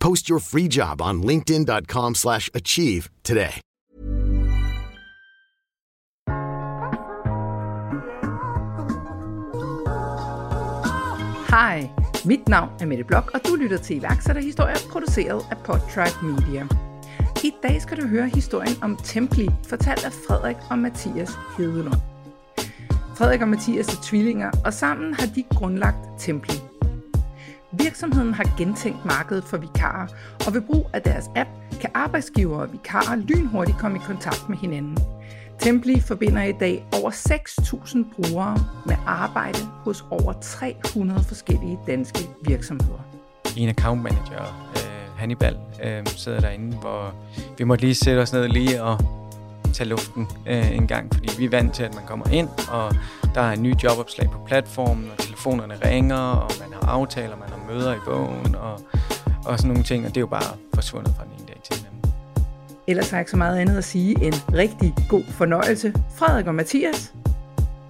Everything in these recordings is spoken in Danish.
Post your free job on linkedin.com/achieve slash achieve today. Hej, mit navn er Mette Blok, og du lytter til iværksætterhistorier produceret af Podtribe Media. I dag skal du høre historien om Templi, fortalt af Frederik og Mathias Hedelund. Frederik og Mathias er tvillinger, og sammen har de grundlagt Templi. Virksomheden har gentænkt markedet for vikarer, og ved brug af deres app kan arbejdsgivere og vikarer lynhurtigt komme i kontakt med hinanden. Templi forbinder i dag over 6.000 brugere med arbejde hos over 300 forskellige danske virksomheder. en account manager, øh, Hannibal, øh, sidder derinde, hvor vi måtte lige sætte os ned lige og tage luften øh, en gang, fordi vi er vant til, at man kommer ind, og der er en ny jobopslag på platformen, og telefonerne ringer, og man har aftaler, man har møder i bogen, og, og sådan nogle ting, og det er jo bare forsvundet fra den ene dag til den anden. Ellers har jeg ikke så meget andet at sige end rigtig god fornøjelse. Frederik og Mathias,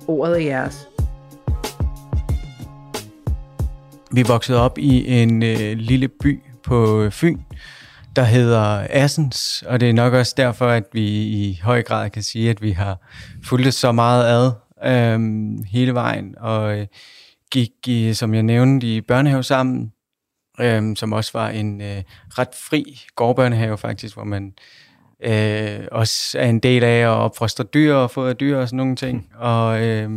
ordet er jeres. Vi voksede op i en øh, lille by på Fyn, der hedder Assens, og det er nok også derfor, at vi i høj grad kan sige, at vi har fulgt så meget ad øhm, hele vejen, og øh, gik, i, som jeg nævnte, i børnehave sammen, øhm, som også var en øh, ret fri gårdbørnehave faktisk, hvor man øh, også er en del af at opfostre dyr og fodre dyr og sådan nogle ting, og øh,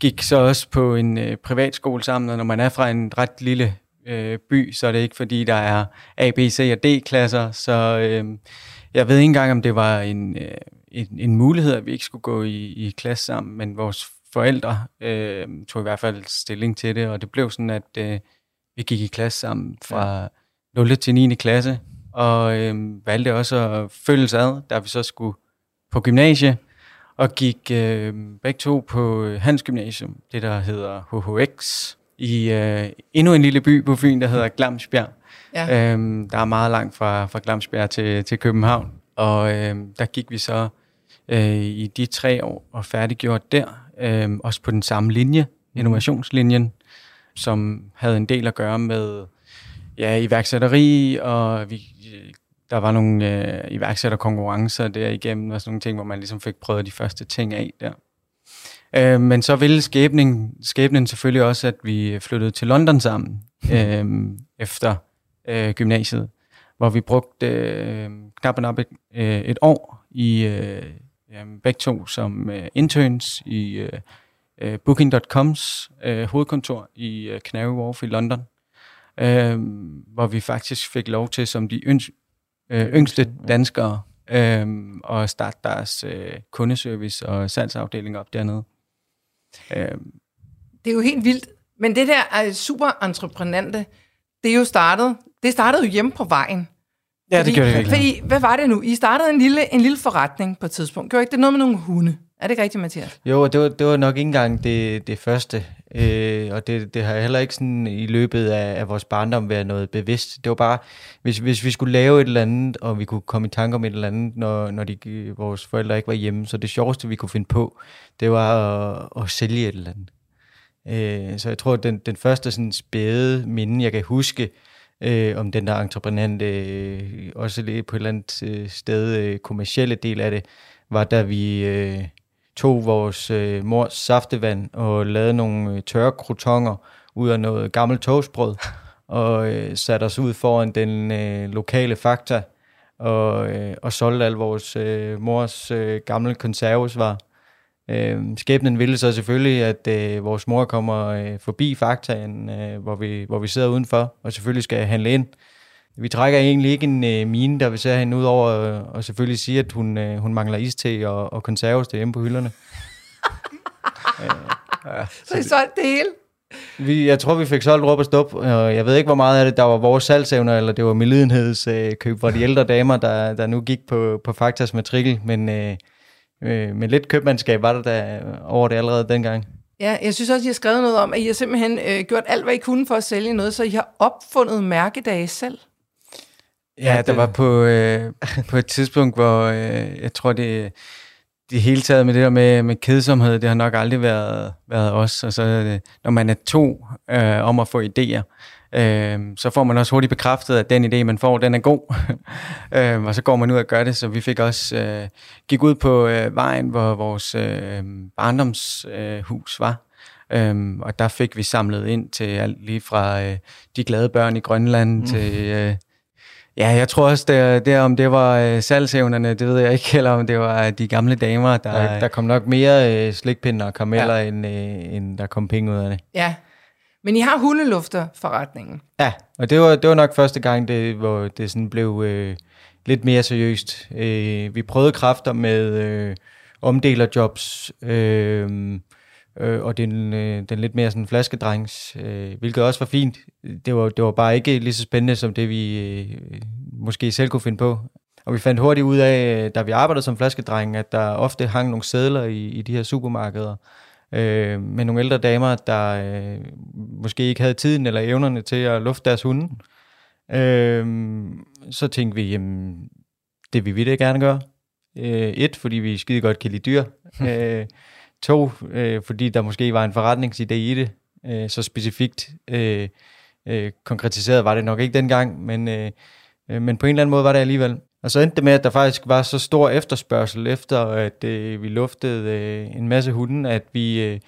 gik så også på en øh, privatskole sammen, og når man er fra en ret lille øh, by, så er det ikke fordi, der er A, B, C og D-klasser, så øh, jeg ved ikke engang, om det var en, øh, en, en mulighed, at vi ikke skulle gå i, i klasse sammen, men vores forældre øh, tog i hvert fald stilling til det, og det blev sådan, at øh, vi gik i klasse sammen fra ja. 0. til 9. klasse, og øh, valgte også at følges ad, da vi så skulle på gymnasie, og gik øh, begge to på Hans Gymnasium, det der hedder HHX, i øh, endnu en lille by på Fyn, der hedder Glamsbjerg. Ja. Øhm, der er meget langt fra, fra Glamsbjerg til, til København, og øh, der gik vi så øh, i de tre år og færdiggjort der, øh, også på den samme linje, innovationslinjen, som havde en del at gøre med ja, iværksætteri, og vi, der var nogle øh, iværksætterkonkurrencer der igennem, og sådan nogle ting, hvor man ligesom fik prøvet de første ting af der. Øh, men så ville skæbnen, skæbnen selvfølgelig også, at vi flyttede til London sammen øh, efter øh, gymnasiet, hvor vi brugte øh, knap og et, øh, et år i øh, ja, begge to som øh, interns i øh, øh, Booking.coms øh, hovedkontor i øh, Canary Wharf i London, øh, hvor vi faktisk fik lov til som de yngste, øh, yngste danskere øh, at starte deres øh, kundeservice og salgsafdeling op dernede. Øh, Det er jo helt vildt. Men det der er super entreprenante, det er jo startet, det startede jo hjemme på vejen. Ja, det gjorde det virkelig. Fordi, hvad var det nu? I startede en lille, en lille forretning på et tidspunkt. Gjorde I ikke det noget med nogle hunde? Er det ikke rigtigt, Mathias? Jo, det var, det var nok ikke engang det, det første, øh, og det, det har heller ikke sådan i løbet af, af vores barndom været noget bevidst. Det var bare, hvis, hvis vi skulle lave et eller andet, og vi kunne komme i tanke om et eller andet, når, når de, vores forældre ikke var hjemme, så det sjoveste, vi kunne finde på, det var at, at sælge et eller andet. Øh, så jeg tror, at den, den første sådan spæde minde, jeg kan huske, øh, om den der entreprenante, øh, også lidt på et eller andet øh, sted øh, kommercielle del af det, var da vi øh, tog vores øh, mors saftevand og lavede nogle øh, tørre krutonger ud af noget gammelt toastbrød, og øh, satte os ud foran den øh, lokale fakta, og, øh, og solgte al vores øh, mors øh, gamle konservesvar. Øh, skæbnen ville så selvfølgelig, at øh, vores mor kommer øh, forbi faktaen, øh, hvor, vi, hvor vi sidder udenfor, og selvfølgelig skal handle ind. Vi trækker egentlig ikke en øh, mine, der vil se hende ud over, øh, og selvfølgelig sige, at hun, øh, hun mangler iste og, og konserves derhjemme på hylderne. øh, ja, så, så I solgte det hele? Vi, jeg tror, vi fik solgt råb og stop, og jeg ved ikke, hvor meget af det, der var vores salgsevner, eller det var medlidenhedskøb øh, for de ældre damer, der, der nu gik på, på Faktas matrikel, men, øh, øh, med lidt købmandskab var der da over det allerede dengang. Ja, jeg synes også, at I har skrevet noget om, at I har simpelthen øh, gjort alt, hvad I kunne for at sælge noget, så I har opfundet mærkedage selv. Ja, der var på, øh, på et tidspunkt, hvor øh, jeg tror, det, det hele taget med det der med, med kedsomhed, det har nok aldrig været, været os. Altså, når man er to øh, om at få idéer, øh, så får man også hurtigt bekræftet, at den idé, man får, den er god. øh, og så går man ud og gør det, så vi fik også øh, gik ud på øh, vejen, hvor vores øh, barndomshus øh, var. Øhm, og der fik vi samlet ind til alt lige fra øh, de glade børn i Grønland mm. til øh, Ja, jeg tror også, det, det om det var øh, salgsevnerne, det ved jeg ikke, eller om det var de gamle damer, der... Der, der kom nok mere øh, slikpinder og karameller, ja. end, øh, end der kom penge ud af det. Ja, men I har hundelufter forretningen. Ja, og det var, det var nok første gang, det, hvor det sådan blev øh, lidt mere seriøst. Øh, vi prøvede kræfter med øh, omdelerjobs, øh, øh, og den, øh, den lidt mere sådan flaskedrengs, øh, hvilket også var fint. Det var, det var bare ikke lige så spændende som det, vi øh, måske selv kunne finde på. Og vi fandt hurtigt ud af, øh, da vi arbejdede som flaskedreng, at der ofte hang nogle sædler i, i de her supermarkeder øh, med nogle ældre damer, der øh, måske ikke havde tiden eller evnerne til at lufte deres hunde. Øh, så tænkte vi, jamen, det vil vi da gerne gøre. Øh, et, fordi vi skide godt kan lide dyr. øh, To, øh, fordi der måske var en forretningsidé i det, øh, så specifikt øh, øh, konkretiseret var det nok ikke dengang, men, øh, øh, men på en eller anden måde var det alligevel. Og så endte det med, at der faktisk var så stor efterspørgsel efter, at øh, vi luftede øh, en masse hunden, at vi, øh,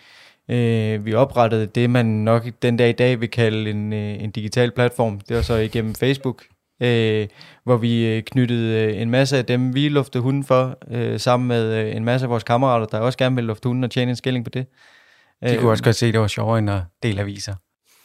øh, vi oprettede det, man nok den dag i dag vil kalde en, øh, en digital platform. Det var så igennem Facebook, øh, hvor vi øh, knyttede øh, en masse af dem, vi luftede hunden for, øh, sammen med øh, en masse af vores kammerater, der også gerne ville lufte hunden og tjene en skilling på det. De øh, kunne også godt se, at det var sjovere end at dele aviser.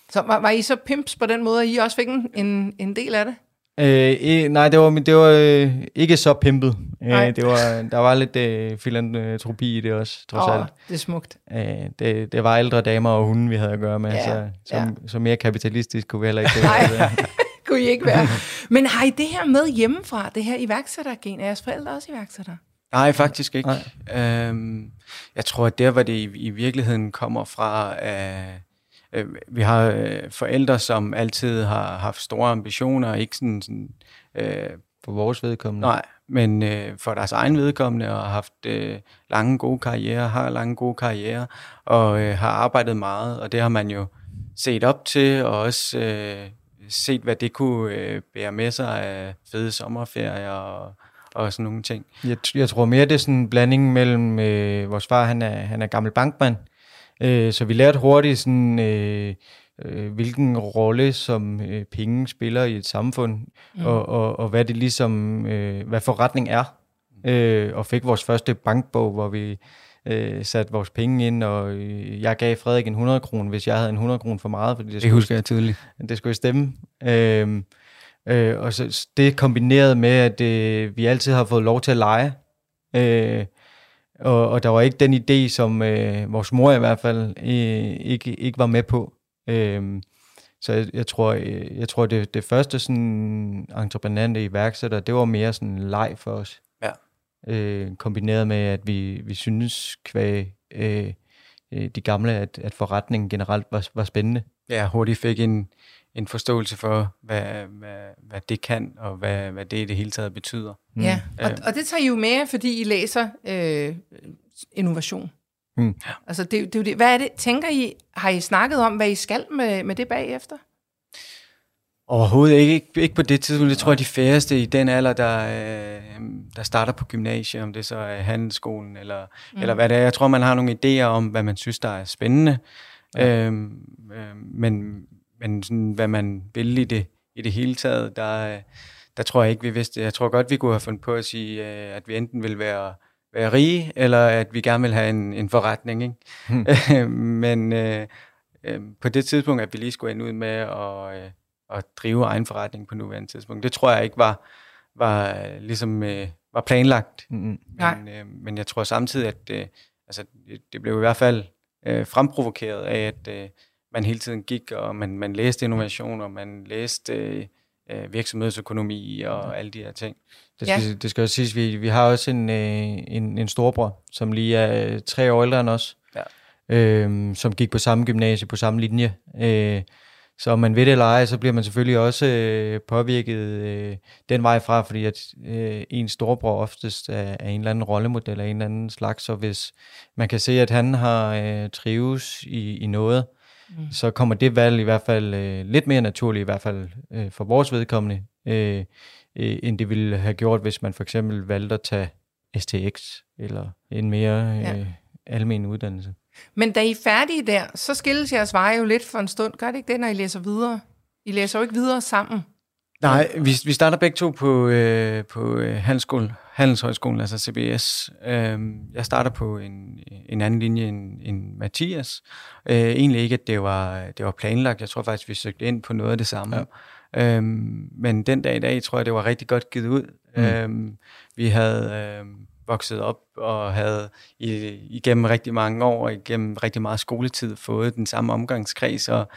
Så var, var I så pimps på den måde, at I også fik en, en del af det? Øh, nej, det var, det var øh, ikke så pimpet. Øh, det var, der var lidt øh, filantropi i det også, trods oh, alt. det er smukt. Øh, det, det var ældre damer og hunde, vi havde at gøre med, ja, så, så, ja. så mere kapitalistisk kunne vi heller ikke. Nej. kunne I ikke være. Men har I det her med hjemmefra, det her iværksættergen? Er jeres forældre også iværksættere? Nej, faktisk ikke. Nej. Øhm, jeg tror, at der, hvor det i, i virkeligheden kommer fra, øh, øh, vi har øh, forældre, som altid har haft store ambitioner, ikke sådan, sådan øh, for vores vedkommende. Nej, men øh, for deres egen vedkommende, og har haft øh, lange gode karriere, har lange gode karriere, og øh, har arbejdet meget, og det har man jo set op til, og også øh, set, hvad det kunne øh, bære med sig af fede sommerferier og, og sådan nogle ting. Jeg, jeg tror mere, det er sådan en blanding mellem, øh, vores far han er, han er gammel bankmand, øh, så vi lærte hurtigt sådan, øh, øh, hvilken rolle som øh, penge spiller i et samfund, mm. og, og, og hvad det ligesom, øh, hvad forretning er, øh, og fik vores første bankbog, hvor vi øh, sat vores penge ind, og øh, jeg gav Frederik en 100 kron, hvis jeg havde en 100 kron for meget. Fordi det, det skulle, husker jeg tydeligt. Det skulle stemme. Øh, øh, og så det kombineret med, at øh, vi altid har fået lov til at lege. Øh, og, og der var ikke den idé, som øh, vores mor i hvert fald øh, ikke, ikke var med på. Øh, så jeg, jeg tror, jeg, øh, jeg tror det, det første sådan entreprenante iværksætter, det var mere sådan leg for os øh, kombineret med, at vi, vi synes kvæg øh, øh, de gamle, at, at forretningen generelt var, var spændende. Ja, hurtigt fik en, en forståelse for, hvad, hvad, hvad det kan, og hvad, hvad det i det hele taget betyder. Ja, mm. og, og det tager I jo med, fordi I læser øh, innovation. Mm. Altså, det, det, det, hvad er det? Tænker I, har I snakket om, hvad I skal med, med det bagefter? Overhovedet ikke. ikke. Ikke på det tidspunkt. Jeg tror, at de færreste i den alder, der, øh, der starter på gymnasiet, om det så er handelsskolen eller, mm. eller hvad det er. Jeg tror, man har nogle idéer om, hvad man synes, der er spændende. Ja. Øhm, øh, men men sådan, hvad man vil i det, i det hele taget, der, der tror jeg ikke, vi vidste. Jeg tror godt, vi kunne have fundet på at sige, øh, at vi enten vil være, være rige, eller at vi gerne vil have en, en forretning. Ikke? Hmm. men øh, øh, på det tidspunkt, at vi lige skulle ende ud med at, øh, at drive egen forretning på nuværende tidspunkt, det tror jeg ikke var, var ligesom øh, var planlagt. Mm-hmm. Men, øh, men jeg tror samtidig, at øh, altså, det, det blev i hvert fald øh, fremprovokeret af, at øh, man hele tiden gik, og man, man læste innovation, og man læste øh, virksomhedsøkonomi og alle de her ting. Det skal, ja. det skal også siges, vi, vi har også en, øh, en, en storbror, som lige er tre år ældre end os, ja. øh, som gik på samme gymnasie, på samme linje. Øh, så om man ved det eller ej, så bliver man selvfølgelig også øh, påvirket øh, den vej fra, fordi at øh, en storbror oftest er, er en eller anden rollemodel af en eller anden slags, så hvis man kan se, at han har øh, trives i, i noget, mm. så kommer det valg i hvert fald øh, lidt mere naturligt, i hvert fald øh, for vores vedkommende, øh, øh, end det ville have gjort, hvis man for eksempel valgte at tage STX, eller en mere øh, ja. almen uddannelse. Men da I er færdige der, så skilles jeres veje jo lidt for en stund. Gør det ikke det, når I læser videre? I læser jo ikke videre sammen. Nej, vi, vi starter begge to på, øh, på øh, handelsskolen, Handelshøjskolen, altså CBS. Øh, jeg starter på en, en anden linje end, end Mathias. Øh, egentlig ikke, at det var, det var planlagt. Jeg tror faktisk, vi søgte ind på noget af det samme. Ja. Øh, men den dag i dag, tror jeg, det var rigtig godt givet ud. Mm. Øh, vi havde... Øh, vokset op og havde i, igennem rigtig mange år og igennem rigtig meget skoletid fået den samme omgangskreds og,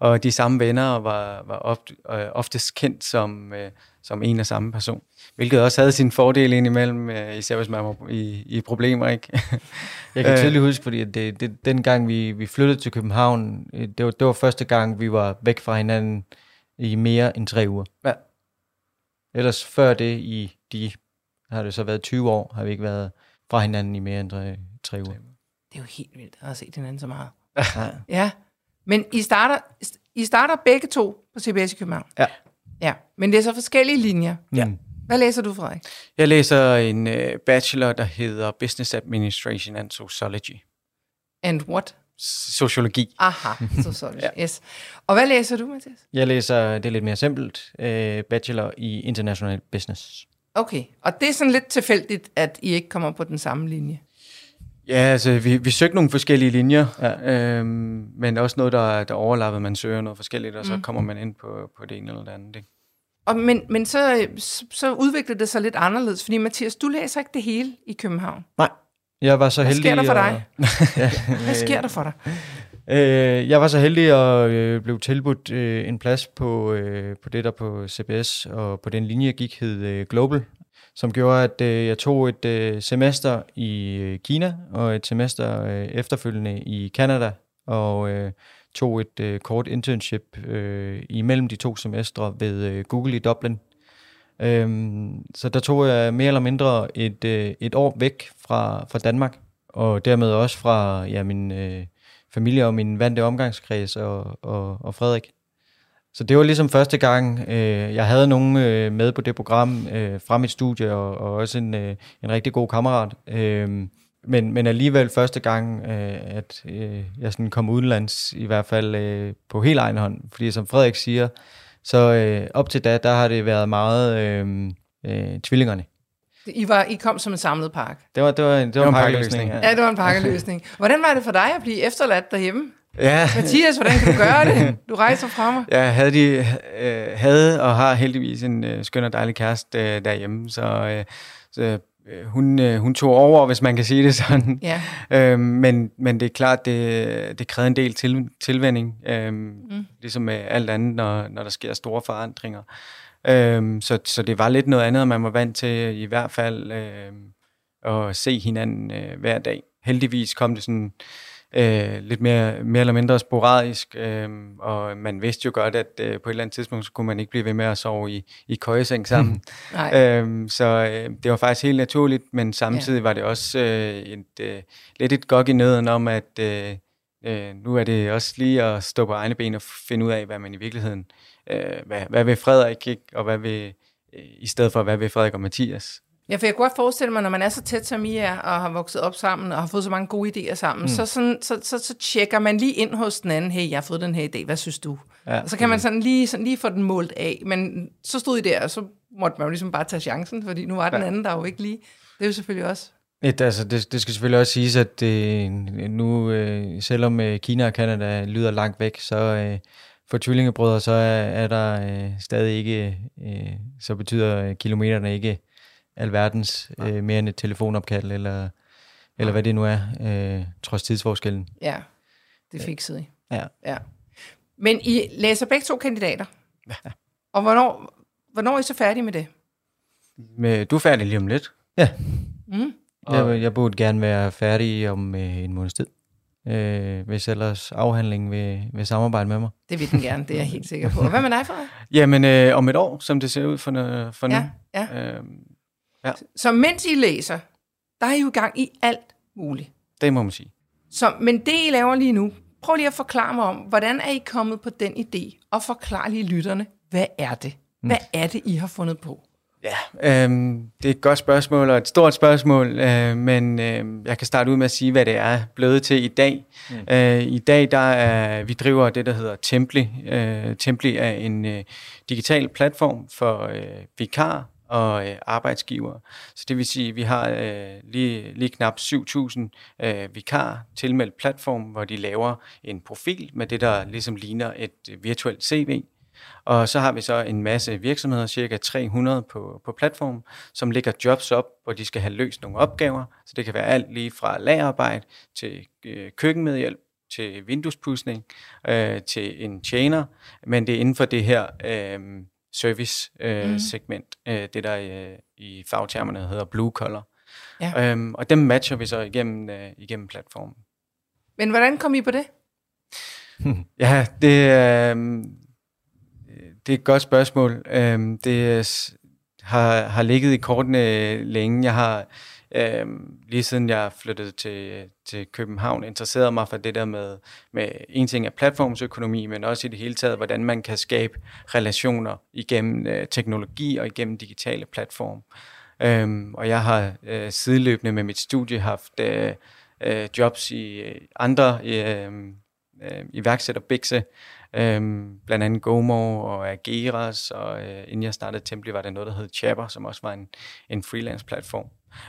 og de samme venner og var, var ofte, øh, oftest kendt som, øh, som en og samme person. Hvilket også havde sin fordel indimellem, øh, især hvis man var i, i problemer. Ikke? Jeg kan tydeligt huske, fordi det, det, den gang vi, vi flyttede til København, det var, det var første gang, vi var væk fra hinanden i mere end tre uger. Ja. Ellers før det i de har det så været 20 år, har vi ikke været fra hinanden i mere end tre, tre uger. Det er jo helt vildt at have set hinanden så meget. ja. ja. Men I starter, I starter begge to på CBS i København? Ja. Ja, men det er så forskellige linjer. Ja. Hvad læser du, Frederik? Jeg læser en uh, bachelor, der hedder Business Administration and Sociology. And what? Sociologi. Aha, sociology, ja. yes. Og hvad læser du, Mathias? Jeg læser, det er lidt mere simpelt, uh, bachelor i International Business. Okay, og det er sådan lidt tilfældigt, at I ikke kommer på den samme linje? Ja, altså vi, vi søgte nogle forskellige linjer, ja. øhm, men også noget, der, der overlapper, man søger noget forskelligt, og så mm. kommer man ind på, på det ene eller det andet. Ikke? Og, men men så, så udviklede det sig lidt anderledes, fordi Mathias, du læser ikke det hele i København. Nej, jeg var så Hvad heldig... Hvad sker der for dig? Hvad sker der for dig? Øh, jeg var så heldig at øh, blive tilbudt øh, en plads på, øh, på det, der på CBS og på den linje, jeg gik, hed øh, Global, som gjorde, at øh, jeg tog et øh, semester i øh, Kina og et semester øh, efterfølgende i Canada og øh, tog et øh, kort internship øh, imellem de to semestre ved øh, Google i Dublin. Øhm, så der tog jeg mere eller mindre et, øh, et år væk fra, fra Danmark, og dermed også fra ja, min øh, familie og min vante omgangskreds og, og, og Frederik. Så det var ligesom første gang, øh, jeg havde nogen øh, med på det program øh, fra mit studie, og, og også en, øh, en rigtig god kammerat. Øh, men, men alligevel første gang, øh, at øh, jeg sådan kom udenlands, i hvert fald øh, på helt egen hånd. Fordi som Frederik siger, så øh, op til da, der har det været meget øh, øh, tvillingerne. I, var, I kom som en samlet pakke? Det var, det var, det var, det var en pakkeløsning. Ja. ja, det var en pakkeløsning. Hvordan var det for dig at blive efterladt derhjemme? Ja. Mathias, hvordan kan du gøre det? Du rejser fra mig. Jeg havde, de, øh, havde og har heldigvis en øh, skøn og dejlig kæreste øh, derhjemme, så, øh, så øh, hun, øh, hun tog over, hvis man kan sige det sådan. Ja. Øh, men, men det er klart, det, det krævede en del til, tilvænding, øh, mm. ligesom med alt andet, når, når der sker store forandringer. Øh, så, så det var lidt noget andet, man var vant til i hvert fald øh, at se hinanden øh, hver dag. Heldigvis kom det sådan øh, lidt mere, mere eller mindre sporadisk, øh, og man vidste jo godt, at øh, på et eller andet tidspunkt, så kunne man ikke blive ved med at sove i, i køjeseng sammen. øh, så øh, det var faktisk helt naturligt, men samtidig ja. var det også øh, et, øh, lidt et gok i nøden om, at øh, øh, nu er det også lige at stå på egne ben og finde ud af, hvad man i virkeligheden, øh, hvad, hvad vil Frederik, ikke? og hvad vil, øh, i stedet for, hvad vil Frederik og Mathias? Ja, for jeg kunne godt forestille mig, når man er så tæt som I er, og har vokset op sammen, og har fået så mange gode idéer sammen, mm. så, sådan, så, så, så tjekker man lige ind hos den anden, hey, jeg har fået den her idé, hvad synes du? Ja, og så kan man sådan lige, sådan lige få den målt af, men så stod I der, og så måtte man jo ligesom bare tage chancen, fordi nu var den ja. anden der jo ikke lige. Det er jo selvfølgelig også et, altså, det, det skal selvfølgelig også siges, at det, nu, øh, selvom øh, Kina og Kanada lyder langt væk, så øh, for tvillingebrødre, så er, er der øh, stadig ikke, øh, så betyder kilometerne ikke alverdens øh, mere end et telefonopkald, eller, eller hvad det nu er, øh, trods tidsforskellen. Ja, det fik I. Ja. ja. Men I læser begge to kandidater. Ja. Og hvornår, hvornår er I så færdige med det? Med, du er færdig lige om lidt. Ja. Mm. Jeg, jeg burde gerne være færdig om øh, en måneds tid. Øh, hvis ellers afhandlingen vil, vil samarbejde med mig. Det vil den gerne, det er jeg helt sikker på. Hvad med dig, Frederik? Jamen, øh, om et år, som det ser ud for, for nu. Ja, ja. Øh, ja. Så mens I læser, der er I jo i gang i alt muligt. Det må man sige. Så, men det, I laver lige nu, prøv lige at forklare mig om, hvordan er I kommet på den idé? Og forklar lige lytterne, hvad er det? Hvad mm. er det, I har fundet på? Ja, øhm, det er et godt spørgsmål og et stort spørgsmål, øh, men øh, jeg kan starte ud med at sige, hvad det er blevet til i dag. Mm. Øh, I dag der er vi driver det, der hedder Templi. Øh, Templi er en øh, digital platform for øh, vikar og øh, arbejdsgiver. Så det vil sige, at vi har øh, lige, lige knap 7.000 øh, vikar tilmeldt platform, hvor de laver en profil med det, der ligesom ligner et øh, virtuelt CV. Og så har vi så en masse virksomheder, cirka 300 på, på platform, som lægger jobs op, hvor de skal have løst nogle opgaver. Så det kan være alt lige fra lagerarbejde til øh, køkkenmedhjælp, til vinduespudsning, øh, til en tjener, men det er inden for det her øh, service-segment, øh, mm. øh, det der øh, i fagtermerne hedder blue collar. Ja. Øhm, og dem matcher vi så igennem, øh, igennem platformen. Men hvordan kom I på det? ja, det, øh, det er et godt spørgsmål. Øhm, det har, har ligget i kortene længe. Jeg har øhm, lige siden jeg flyttede til, til København interesserede mig for det der med, med en ting er platformsøkonomi, men også i det hele taget, hvordan man kan skabe relationer igennem øh, teknologi og igennem digitale platform. Øhm, og jeg har øh, sideløbende med mit studie haft øh, øh, jobs i øh, andre øhm, øh, øh, iværksætterbikse, Øhm, blandt andet GoMo og Ageras, og øh, inden jeg startede Templi, var der noget, der hed Chapper, som også var en, en freelance-platform.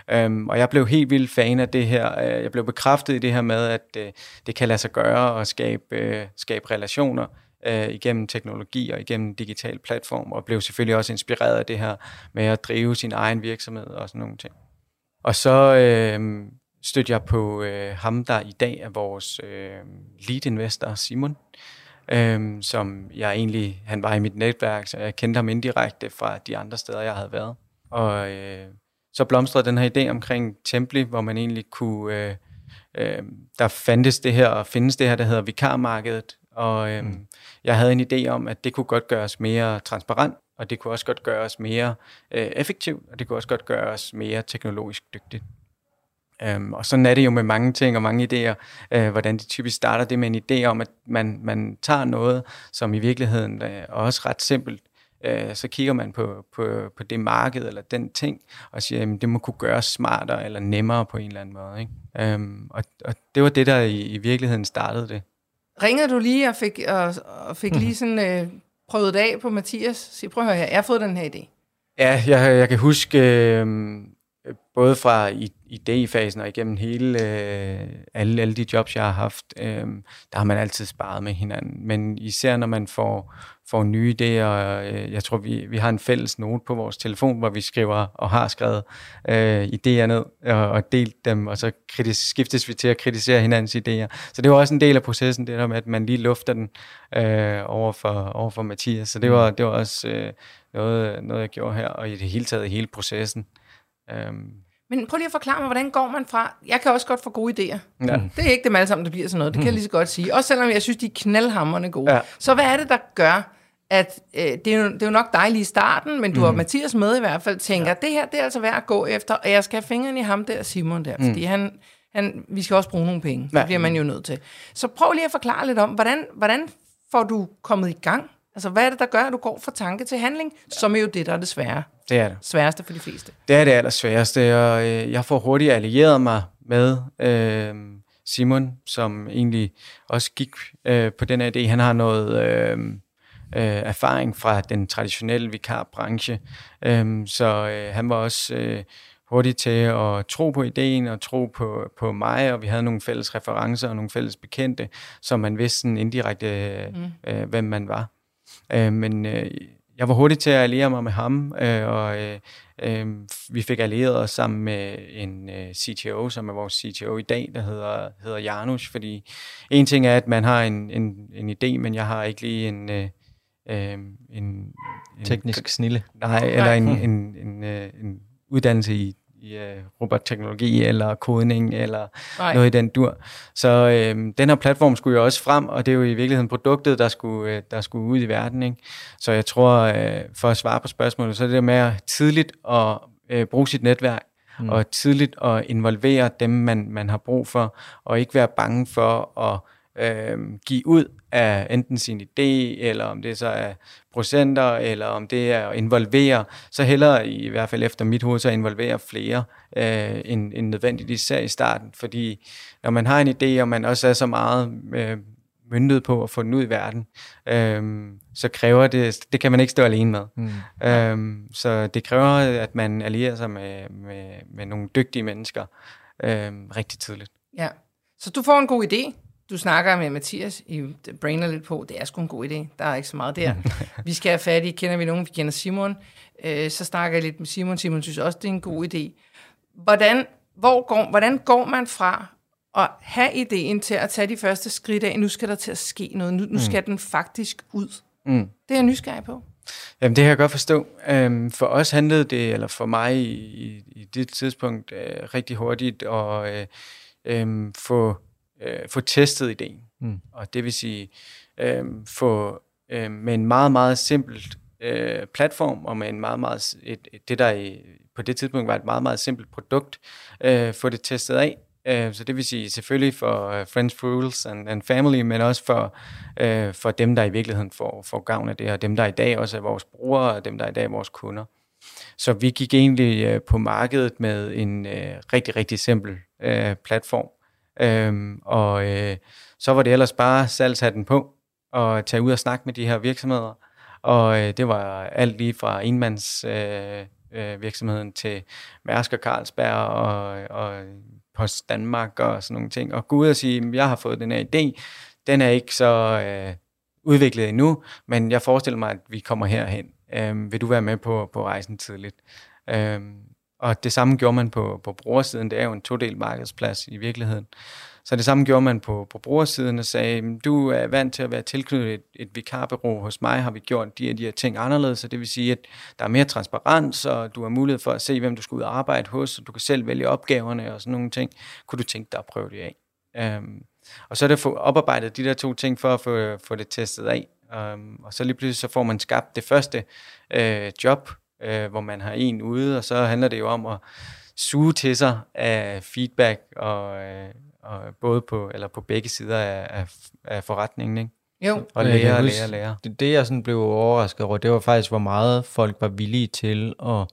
Øhm, og jeg blev helt vildt fan af det her. Øh, jeg blev bekræftet i det her med, at øh, det kan lade sig gøre at skabe, øh, skabe relationer øh, igennem teknologi og igennem digital platform, og blev selvfølgelig også inspireret af det her med at drive sin egen virksomhed og sådan nogle ting. Og så øh, stødte jeg på øh, ham, der i dag er vores øh, lead investor, Simon, øh, som jeg egentlig, han var i mit netværk, så jeg kendte ham indirekte fra de andre steder, jeg havde været. Og øh, så blomstrede den her idé omkring Templi, hvor man egentlig kunne, øh, øh, der fandtes det her, og findes det her, der hedder vikarmarkedet, og øh, mm. jeg havde en idé om, at det kunne godt gøres mere transparent, og det kunne også godt gøres mere øh, effektivt, og det kunne også godt gøres mere teknologisk dygtigt. Øhm, og sådan er det jo med mange ting og mange idéer, øh, hvordan de typisk starter det med en idé om, at man, man tager noget, som i virkeligheden øh, er også ret simpelt, øh, så kigger man på, på, på det marked eller den ting, og siger, at det må kunne gøres smartere eller nemmere på en eller anden måde. Ikke? Øhm, og, og det var det, der i, i virkeligheden startede det. Ringede du lige og fik, og, og fik lige sådan øh, prøvet det af på Mathias? Sig, prøv at høre her, jeg har fået den her idé. Ja, jeg, jeg kan huske, øh, både fra idéfasen og igennem hele øh, alle, alle de jobs, jeg har haft, øh, der har man altid sparet med hinanden. Men især når man får, får nye idéer, øh, jeg tror, vi, vi har en fælles note på vores telefon, hvor vi skriver og har skrevet øh, idéer ned og, og delt dem, og så kritis, skiftes vi til at kritisere hinandens idéer. Så det var også en del af processen, det der med, at man lige lufter den øh, over, for, over for Mathias. Så det var, det var også øh, noget, noget, jeg gjorde her, og i det hele taget hele processen. Øhm. Men prøv lige at forklare mig, hvordan går man fra... Jeg kan også godt få gode idéer. Ja. Det er ikke dem alle sammen, der bliver sådan noget. Det kan jeg lige så godt sige. Også selvom jeg synes, de er knaldhammerne gode. Ja. Så hvad er det, der gør, at øh, det, er jo, det er jo nok dig lige i starten, men du mm. har Mathias med i hvert fald, tænker, ja. det her det er altså værd at gå efter, og jeg skal have fingeren i ham der, Simon der, mm. fordi han, han, vi skal også bruge nogle penge. Ja. Det bliver man jo nødt til. Så prøv lige at forklare lidt om, hvordan, hvordan får du kommet i gang? Altså, hvad er det, der gør, at du går fra tanke til handling, som er jo det, der er det svære. Det er det. Sværeste for de fleste. Det er det allersværeste, og øh, jeg får hurtigt allieret mig med øh, Simon, som egentlig også gik øh, på den her idé. Han har noget øh, øh, erfaring fra den traditionelle vikarbranche, øh, så øh, han var også... Øh, hurtigt til at tro på ideen og tro på, på mig, og vi havde nogle fælles referencer og nogle fælles bekendte, som man vidste sådan indirekte, mm. øh, hvem man var. Øh, men øh, jeg var hurtig til at alliere mig med ham, øh, og øh, øh, vi fik allieret os sammen med en øh, CTO, som er vores CTO i dag, der hedder, hedder Janus, fordi en ting er, at man har en, en, en idé, men jeg har ikke lige en... Øh, øh, en, en teknisk snille. Nej, eller en, en, en, en, øh, en uddannelse i i uh, robotteknologi eller kodning eller Nej. noget i den dur. Så øh, den her platform skulle jo også frem, og det er jo i virkeligheden produktet, der skulle, øh, der skulle ud i verden. Ikke? Så jeg tror, øh, for at svare på spørgsmålet, så er det der med at tidligt at øh, bruge sit netværk, mm. og tidligt at involvere dem, man, man har brug for, og ikke være bange for at øh, give ud af enten sin idé, eller om det så er procenter, eller om det er at involvere, så hellere i hvert fald efter mit hoved, så involvere flere øh, end, end nødvendigt, især i starten, fordi når man har en idé, og man også er så meget øh, myndet på at få den ud i verden, øh, så kræver det, det kan man ikke stå alene med. Mm. Øh, så det kræver, at man allierer sig med, med, med nogle dygtige mennesker øh, rigtig tidligt. Ja, så du får en god idé, du snakker med Mathias, I brainer lidt på, det er sgu en god idé, der er ikke så meget der. vi skal have fat i, kender vi nogen, vi kender Simon, øh, så snakker jeg lidt med Simon, Simon synes også, det er en god idé. Hvordan, hvor går, hvordan går man fra at have ideen til at tage de første skridt af, nu skal der til at ske noget, nu, nu skal mm. den faktisk ud. Mm. Det er jeg nysgerrig på. Jamen, det kan jeg godt forstå. Øhm, for os handlede det, eller for mig i, i, i det tidspunkt, øh, rigtig hurtigt at øh, øh, få øh, få testet ideen. Mm. Og det vil sige, øh, få øh, med en meget, meget simpelt øh, platform, og med en meget, meget, et, et, det der i, på det tidspunkt var et meget, meget simpelt produkt, øh, få det testet af. Øh, så det vil sige selvfølgelig for uh, friends, fools and, and family, men også for, øh, for dem, der i virkeligheden får, får gavn af det, og dem, der i dag også er vores brugere, og dem, der i dag er vores kunder. Så vi gik egentlig øh, på markedet med en øh, rigtig, rigtig simpel øh, platform, Øhm, og øh, så var det ellers bare salgshatten på og tage ud og snakke med de her virksomheder. Og øh, det var alt lige fra enmands øh, øh, virksomheden til Mærsk og Carlsberg og, og Post Danmark og sådan nogle ting. Og gå ud og sige, jeg har fået den her idé. Den er ikke så øh, udviklet endnu, men jeg forestiller mig, at vi kommer herhen. Øh, vil du være med på, på rejsen tidligt? Øh, og det samme gjorde man på, på brugersiden. Det er jo en todel markedsplads i virkeligheden. Så det samme gjorde man på, på brugersiden og sagde, du er vant til at være tilknyttet et, et vikarbureau. Hos mig har vi gjort de og de her ting anderledes, så det vil sige, at der er mere transparens, og du har mulighed for at se, hvem du skal ud og arbejde hos, og du kan selv vælge opgaverne og sådan nogle ting. Kunne du tænke dig at prøve det af? Øhm, og så er det få oparbejdet de der to ting for at få, få det testet af. Um, og så lige pludselig så får man skabt det første øh, job, øh, hvor man har en ude, og så handler det jo om at suge til sig af feedback, og, øh, og både på, eller på begge sider af, af, af forretningen, ikke? Jo. Og lære og lære og lære. Det, det, jeg sådan blev overrasket over, det var faktisk, hvor meget folk var villige til at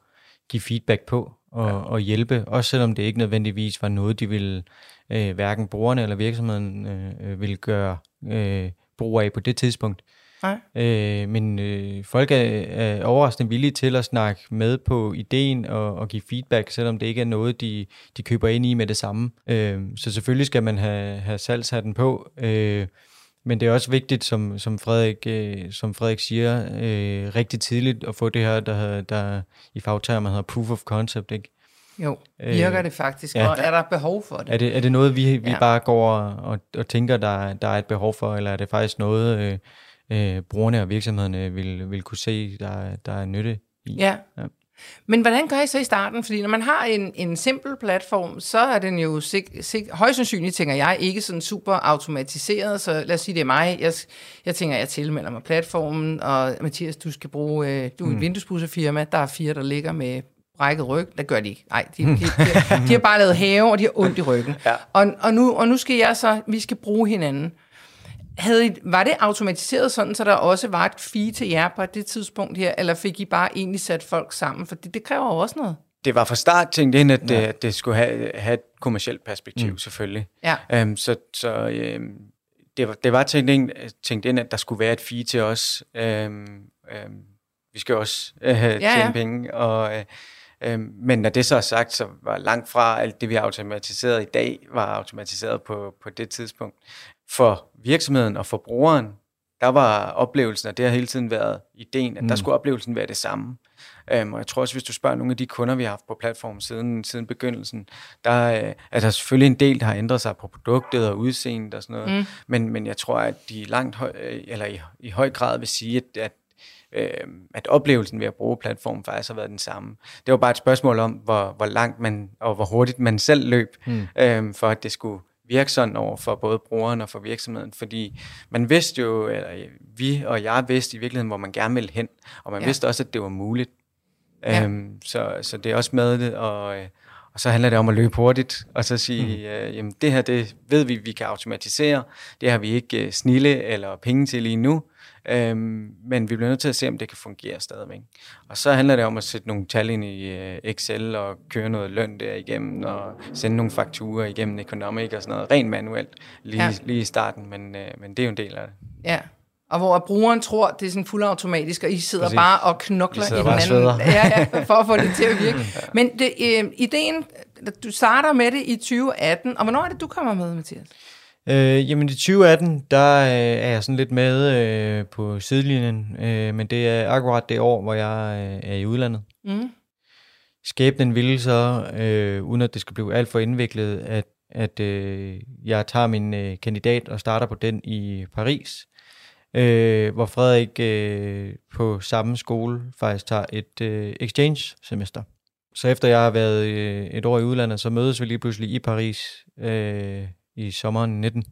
give feedback på og, ja. og hjælpe, også selvom det ikke nødvendigvis var noget, de ville, øh, hverken brugerne eller virksomheden øh, øh ville gøre øh, brug af på det tidspunkt. Nej. Øh, men øh, folk er, er overraskende villige til at snakke med på ideen og, og give feedback, selvom det ikke er noget, de, de køber ind i med det samme. Øh, så selvfølgelig skal man have, have salgshatten på, øh, men det er også vigtigt, som, som, Frederik, øh, som Frederik siger, øh, rigtig tidligt at få det her, der, der i fagtermer hedder proof of concept, ikke? Jo, virker øh, det faktisk, ja. og er der behov for det? Er det, er det noget, vi, vi ja. bare går og, og tænker, der, der er et behov for, eller er det faktisk noget, øh, øh, brugerne og virksomhederne vil, vil kunne se, der, der er nytte i. Ja. ja. Men hvordan gør I så i starten? Fordi når man har en, en simpel platform, så er den jo sig, sig, højst sandsynligt, tænker jeg, ikke sådan super automatiseret. Så lad os sige, det er mig. Jeg, jeg tænker, jeg tilmelder mig platformen, og Mathias, du skal bruge, øh, du er et mm. vinduespudsefirma, der er fire, der ligger med brækket ryg. Det gør de ikke. Nej, de, de, de, de har bare lavet have, og de har ondt i ryggen. Ja. Og, og, nu, og nu skal jeg så, vi skal bruge hinanden. Havde I, var det automatiseret sådan, så der også var et fee til jer på det tidspunkt her, eller fik I bare egentlig sat folk sammen? For det, det kræver jo også noget. Det var fra start tænkt ind, at, ja. det, det skulle have, have et kommersielt perspektiv, mm. selvfølgelig. Ja. Um, så så um, det, var, det var tænkt ind, tænkt ind, at der skulle være et fee til os. Um, um, vi skal også uh, tjene ja, ja. penge, og... Uh, men når det så er sagt, så var langt fra alt det, vi har automatiseret i dag, var automatiseret på, på det tidspunkt for virksomheden og for brugeren, der var oplevelsen, og det har hele tiden været ideen, at mm. der skulle oplevelsen være det samme. Um, og jeg tror også, hvis du spørger nogle af de kunder, vi har haft på platformen siden, siden begyndelsen, der uh, er der selvfølgelig en del, der har ændret sig på produktet og udseendet og sådan noget. Mm. Men, men jeg tror, at de langt høj, eller i, i høj grad vil sige, at, at øh, at oplevelsen ved at bruge platformen faktisk har været den samme. Det var bare et spørgsmål om, hvor, hvor langt man, og hvor hurtigt man selv løb, mm. øh, for at det skulle virke sådan over for både brugeren og for virksomheden, fordi man vidste jo, eller vi og jeg vidste i virkeligheden, hvor man gerne ville hen, og man ja. vidste også, at det var muligt. Ja. Øhm, så, så det er også med det, og, øh, og så handler det om at løbe hurtigt, og så sige, mm. øh, jamen det her, det ved vi, vi kan automatisere, det har vi ikke øh, snille eller penge til lige nu, Øhm, men vi bliver nødt til at se, om det kan fungere stadigvæk. Og så handler det om at sætte nogle tal ind i uh, Excel og køre noget løn der igennem og sende nogle fakturer igennem Economic og sådan noget, rent manuelt lige, ja. lige i starten, men, uh, men det er jo en del af det. Ja, og hvor brugeren tror, det er sådan fuldautomatisk, og I sidder Præcis. bare og knokler i den anden, ja, ja, for at få det til at virke. Men det, øh, ideen, du starter med det i 2018, og hvornår er det, du kommer med, Mathias? Øh, jamen i 2018, der øh, er jeg sådan lidt med øh, på sidelinjen, øh, men det er akkurat det år, hvor jeg øh, er i udlandet. Mm. Skæbnen ville så, øh, uden at det skal blive alt for indviklet, at, at øh, jeg tager min øh, kandidat og starter på den i Paris, øh, hvor Frederik øh, på samme skole faktisk tager et øh, exchange-semester. Så efter jeg har været øh, et år i udlandet, så mødes vi lige pludselig i Paris, øh, i sommeren 19,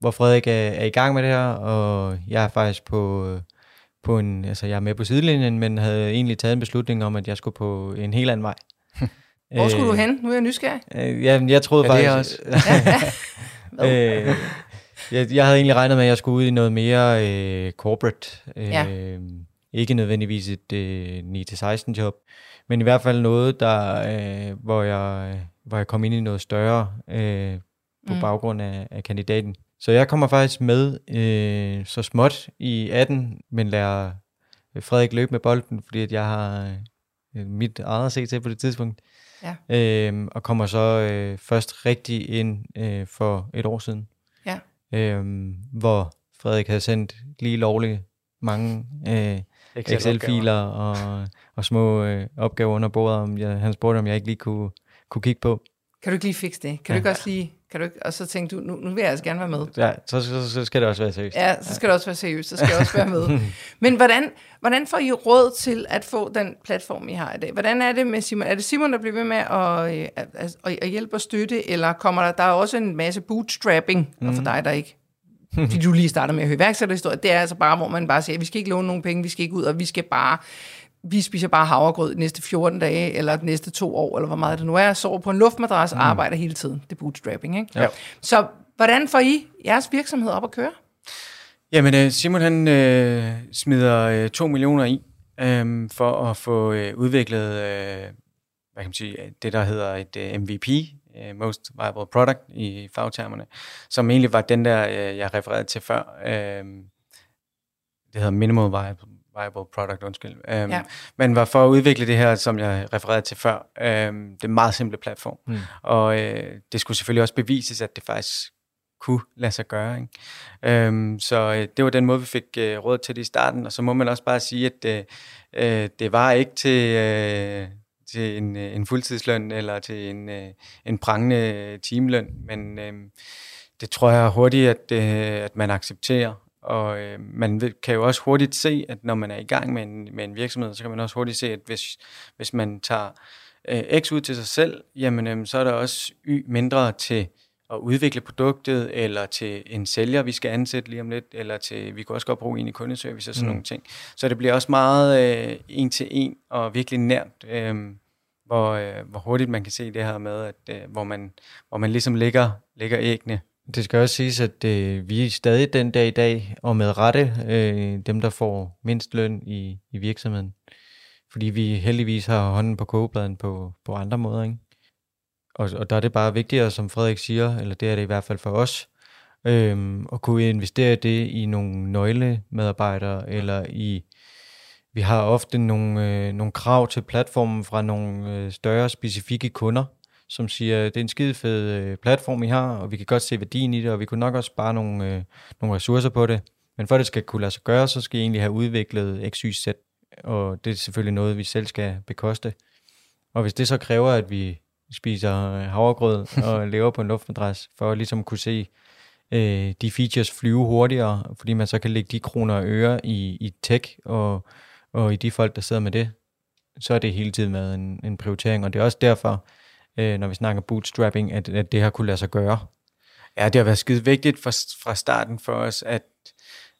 hvor Frederik er, er i gang med det her, og jeg er faktisk på, på en, altså jeg er med på sidelinjen, men havde egentlig taget en beslutning om, at jeg skulle på en helt anden vej. Hvor skulle du hen? Nu er jeg nysgerrig. Øh, ja, jeg troede ja, faktisk... Det også. øh, jeg, jeg havde egentlig regnet med, at jeg skulle ud i noget mere øh, corporate. Øh, ja. Ikke nødvendigvis et øh, 9-16 job, men i hvert fald noget, der, øh, hvor, jeg, hvor jeg kom ind i noget større øh, på mm. baggrund af, af kandidaten. Så jeg kommer faktisk med øh, så småt i 18, men lærer Frederik løbe med bolden, fordi at jeg har øh, mit eget at se til på det tidspunkt. Ja. Øh, og kommer så øh, først rigtig ind øh, for et år siden. Ja. Øh, hvor Frederik havde sendt lige lovligt mange øh, Excel-filer og, og små øh, opgaver under bordet. Om jeg, han spurgte, om jeg ikke lige kunne, kunne kigge på. Kan du ikke lige fikse det? Kan ja. du ikke også lige kan du ikke? Og så tænkte du, nu, nu vil jeg altså gerne være med. Ja, så, så, så skal det også være seriøst. Ja, så skal ja. det også være seriøst. Så skal jeg også være med. Men hvordan, hvordan får I råd til at få den platform, I har i dag? Hvordan er det med Simon? Er det Simon, der bliver ved med at, at, at, at hjælpe og støtte, eller kommer der, der er også en masse bootstrapping, mm. og for dig der ikke? Fordi du lige starter med at høre iværksætterhistorie. Det er altså bare, hvor man bare siger, vi skal ikke låne nogen penge, vi skal ikke ud, og vi skal bare vi spiser bare havregrød de næste 14 dage, eller de næste to år, eller hvor meget det nu er, sover på en luftmadras og mm. arbejder hele tiden. Det er bootstrapping, ikke? Ja. Så hvordan får I jeres virksomhed op at køre? Jamen, øh, Simon han øh, smider øh, 2 millioner i, øh, for at få øh, udviklet, øh, hvad kan man sige, det der hedder et øh, MVP, øh, Most Viable Product i fagtermerne, som egentlig var den der, øh, jeg refererede til før, øh, det hedder Minimal Viable Viable Product, undskyld. Um, ja. Men var for at udvikle det her, som jeg refererede til før, um, det meget simple platform. Mm. Og uh, det skulle selvfølgelig også bevises, at det faktisk kunne lade sig gøre. Ikke? Um, så uh, det var den måde, vi fik uh, råd til det i starten. Og så må man også bare sige, at uh, uh, det var ikke til... Uh, til en, en fuldtidsløn eller til en, en prangende timeløn, men øh, det tror jeg hurtigt, at, øh, at man accepterer, og øh, man ved, kan jo også hurtigt se, at når man er i gang med en, med en virksomhed, så kan man også hurtigt se, at hvis, hvis man tager øh, X ud til sig selv, jamen øh, så er der også Y mindre til at udvikle produktet, eller til en sælger, vi skal ansætte lige om lidt, eller til, vi kan også godt bruge en i kundeservice og sådan mm. nogle ting. Så det bliver også meget øh, en til en og virkelig nært, øh, hvor, øh, hvor hurtigt man kan se det her med, at øh, hvor, man, hvor man ligesom lægger, lægger æggene. Det skal også siges, at øh, vi er stadig den dag i dag, og med rette, øh, dem der får mindst løn i, i virksomheden. Fordi vi heldigvis har hånden på kogebladen på, på andre måder, ikke? Og, og der er det bare vigtigere, som Frederik siger, eller det er det i hvert fald for os, øhm, at kunne investere det i nogle nøglemedarbejdere, eller i, vi har ofte nogle, øh, nogle krav til platformen fra nogle øh, større specifikke kunder, som siger, det er en skide fed øh, platform, I har, og vi kan godt se værdien i det, og vi kunne nok også spare nogle, øh, nogle ressourcer på det. Men for at det skal kunne lade sig gøre, så skal I egentlig have udviklet XYZ, og det er selvfølgelig noget, vi selv skal bekoste. Og hvis det så kræver, at vi spiser øh, havregrød og lever på en luftmadras, for at ligesom kunne se øh, de features flyve hurtigere, fordi man så kan lægge de kroner og øre i, i tech og, og i de folk, der sidder med det, så er det hele tiden med en, en prioritering, og det er også derfor, øh, når vi snakker bootstrapping, at, at det har kunne lade sig gøre. Ja, det har været skide vigtigt fra, fra starten for os, at,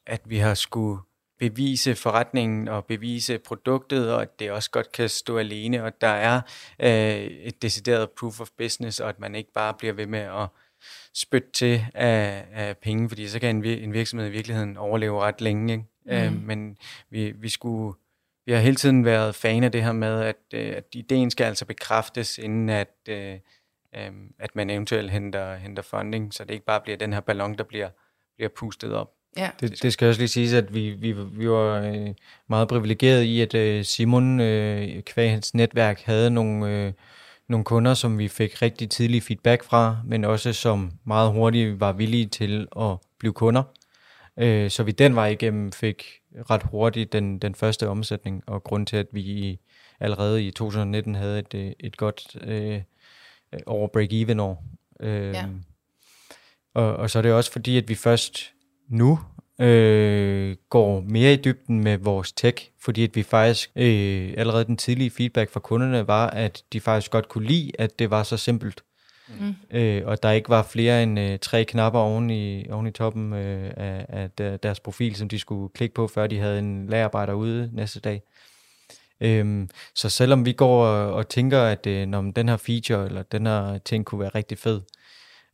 at vi har skulle bevise forretningen og bevise produktet, og at det også godt kan stå alene, og der er øh, et decideret proof of business, og at man ikke bare bliver ved med at spytte til af, af penge, fordi så kan en, en virksomhed i virkeligheden overleve ret længe. Ikke? Mm. Øh, men vi, vi skulle vi har hele tiden været fan af det her med, at, øh, at ideen skal altså bekræftes, inden at, øh, øh, at man eventuelt henter, henter funding, så det ikke bare bliver den her ballon, der bliver, bliver pustet op. Ja. Det, det skal også lige siges, at vi, vi, vi var øh, meget privilegeret i, at Simon øh, kvæg hans netværk havde nogle, øh, nogle kunder, som vi fik rigtig tidlig feedback fra, men også som meget hurtigt var villige til at blive kunder. Øh, så vi den vej igennem fik ret hurtigt den, den første omsætning, og grund til, at vi allerede i 2019 havde et, øh, et godt øh, over break-even år. Øh, ja. og, og så er det også fordi, at vi først nu øh, går mere i dybden med vores tech, fordi at vi faktisk øh, allerede den tidlige feedback fra kunderne var, at de faktisk godt kunne lide, at det var så simpelt. Mm. Øh, og der ikke var flere end øh, tre knapper oven i, oven i toppen øh, af, af deres profil, som de skulle klikke på, før de havde en lagarbejder ude næste dag. Øhm, så selvom vi går og, og tænker, at øh, når den her feature eller den her ting kunne være rigtig fed,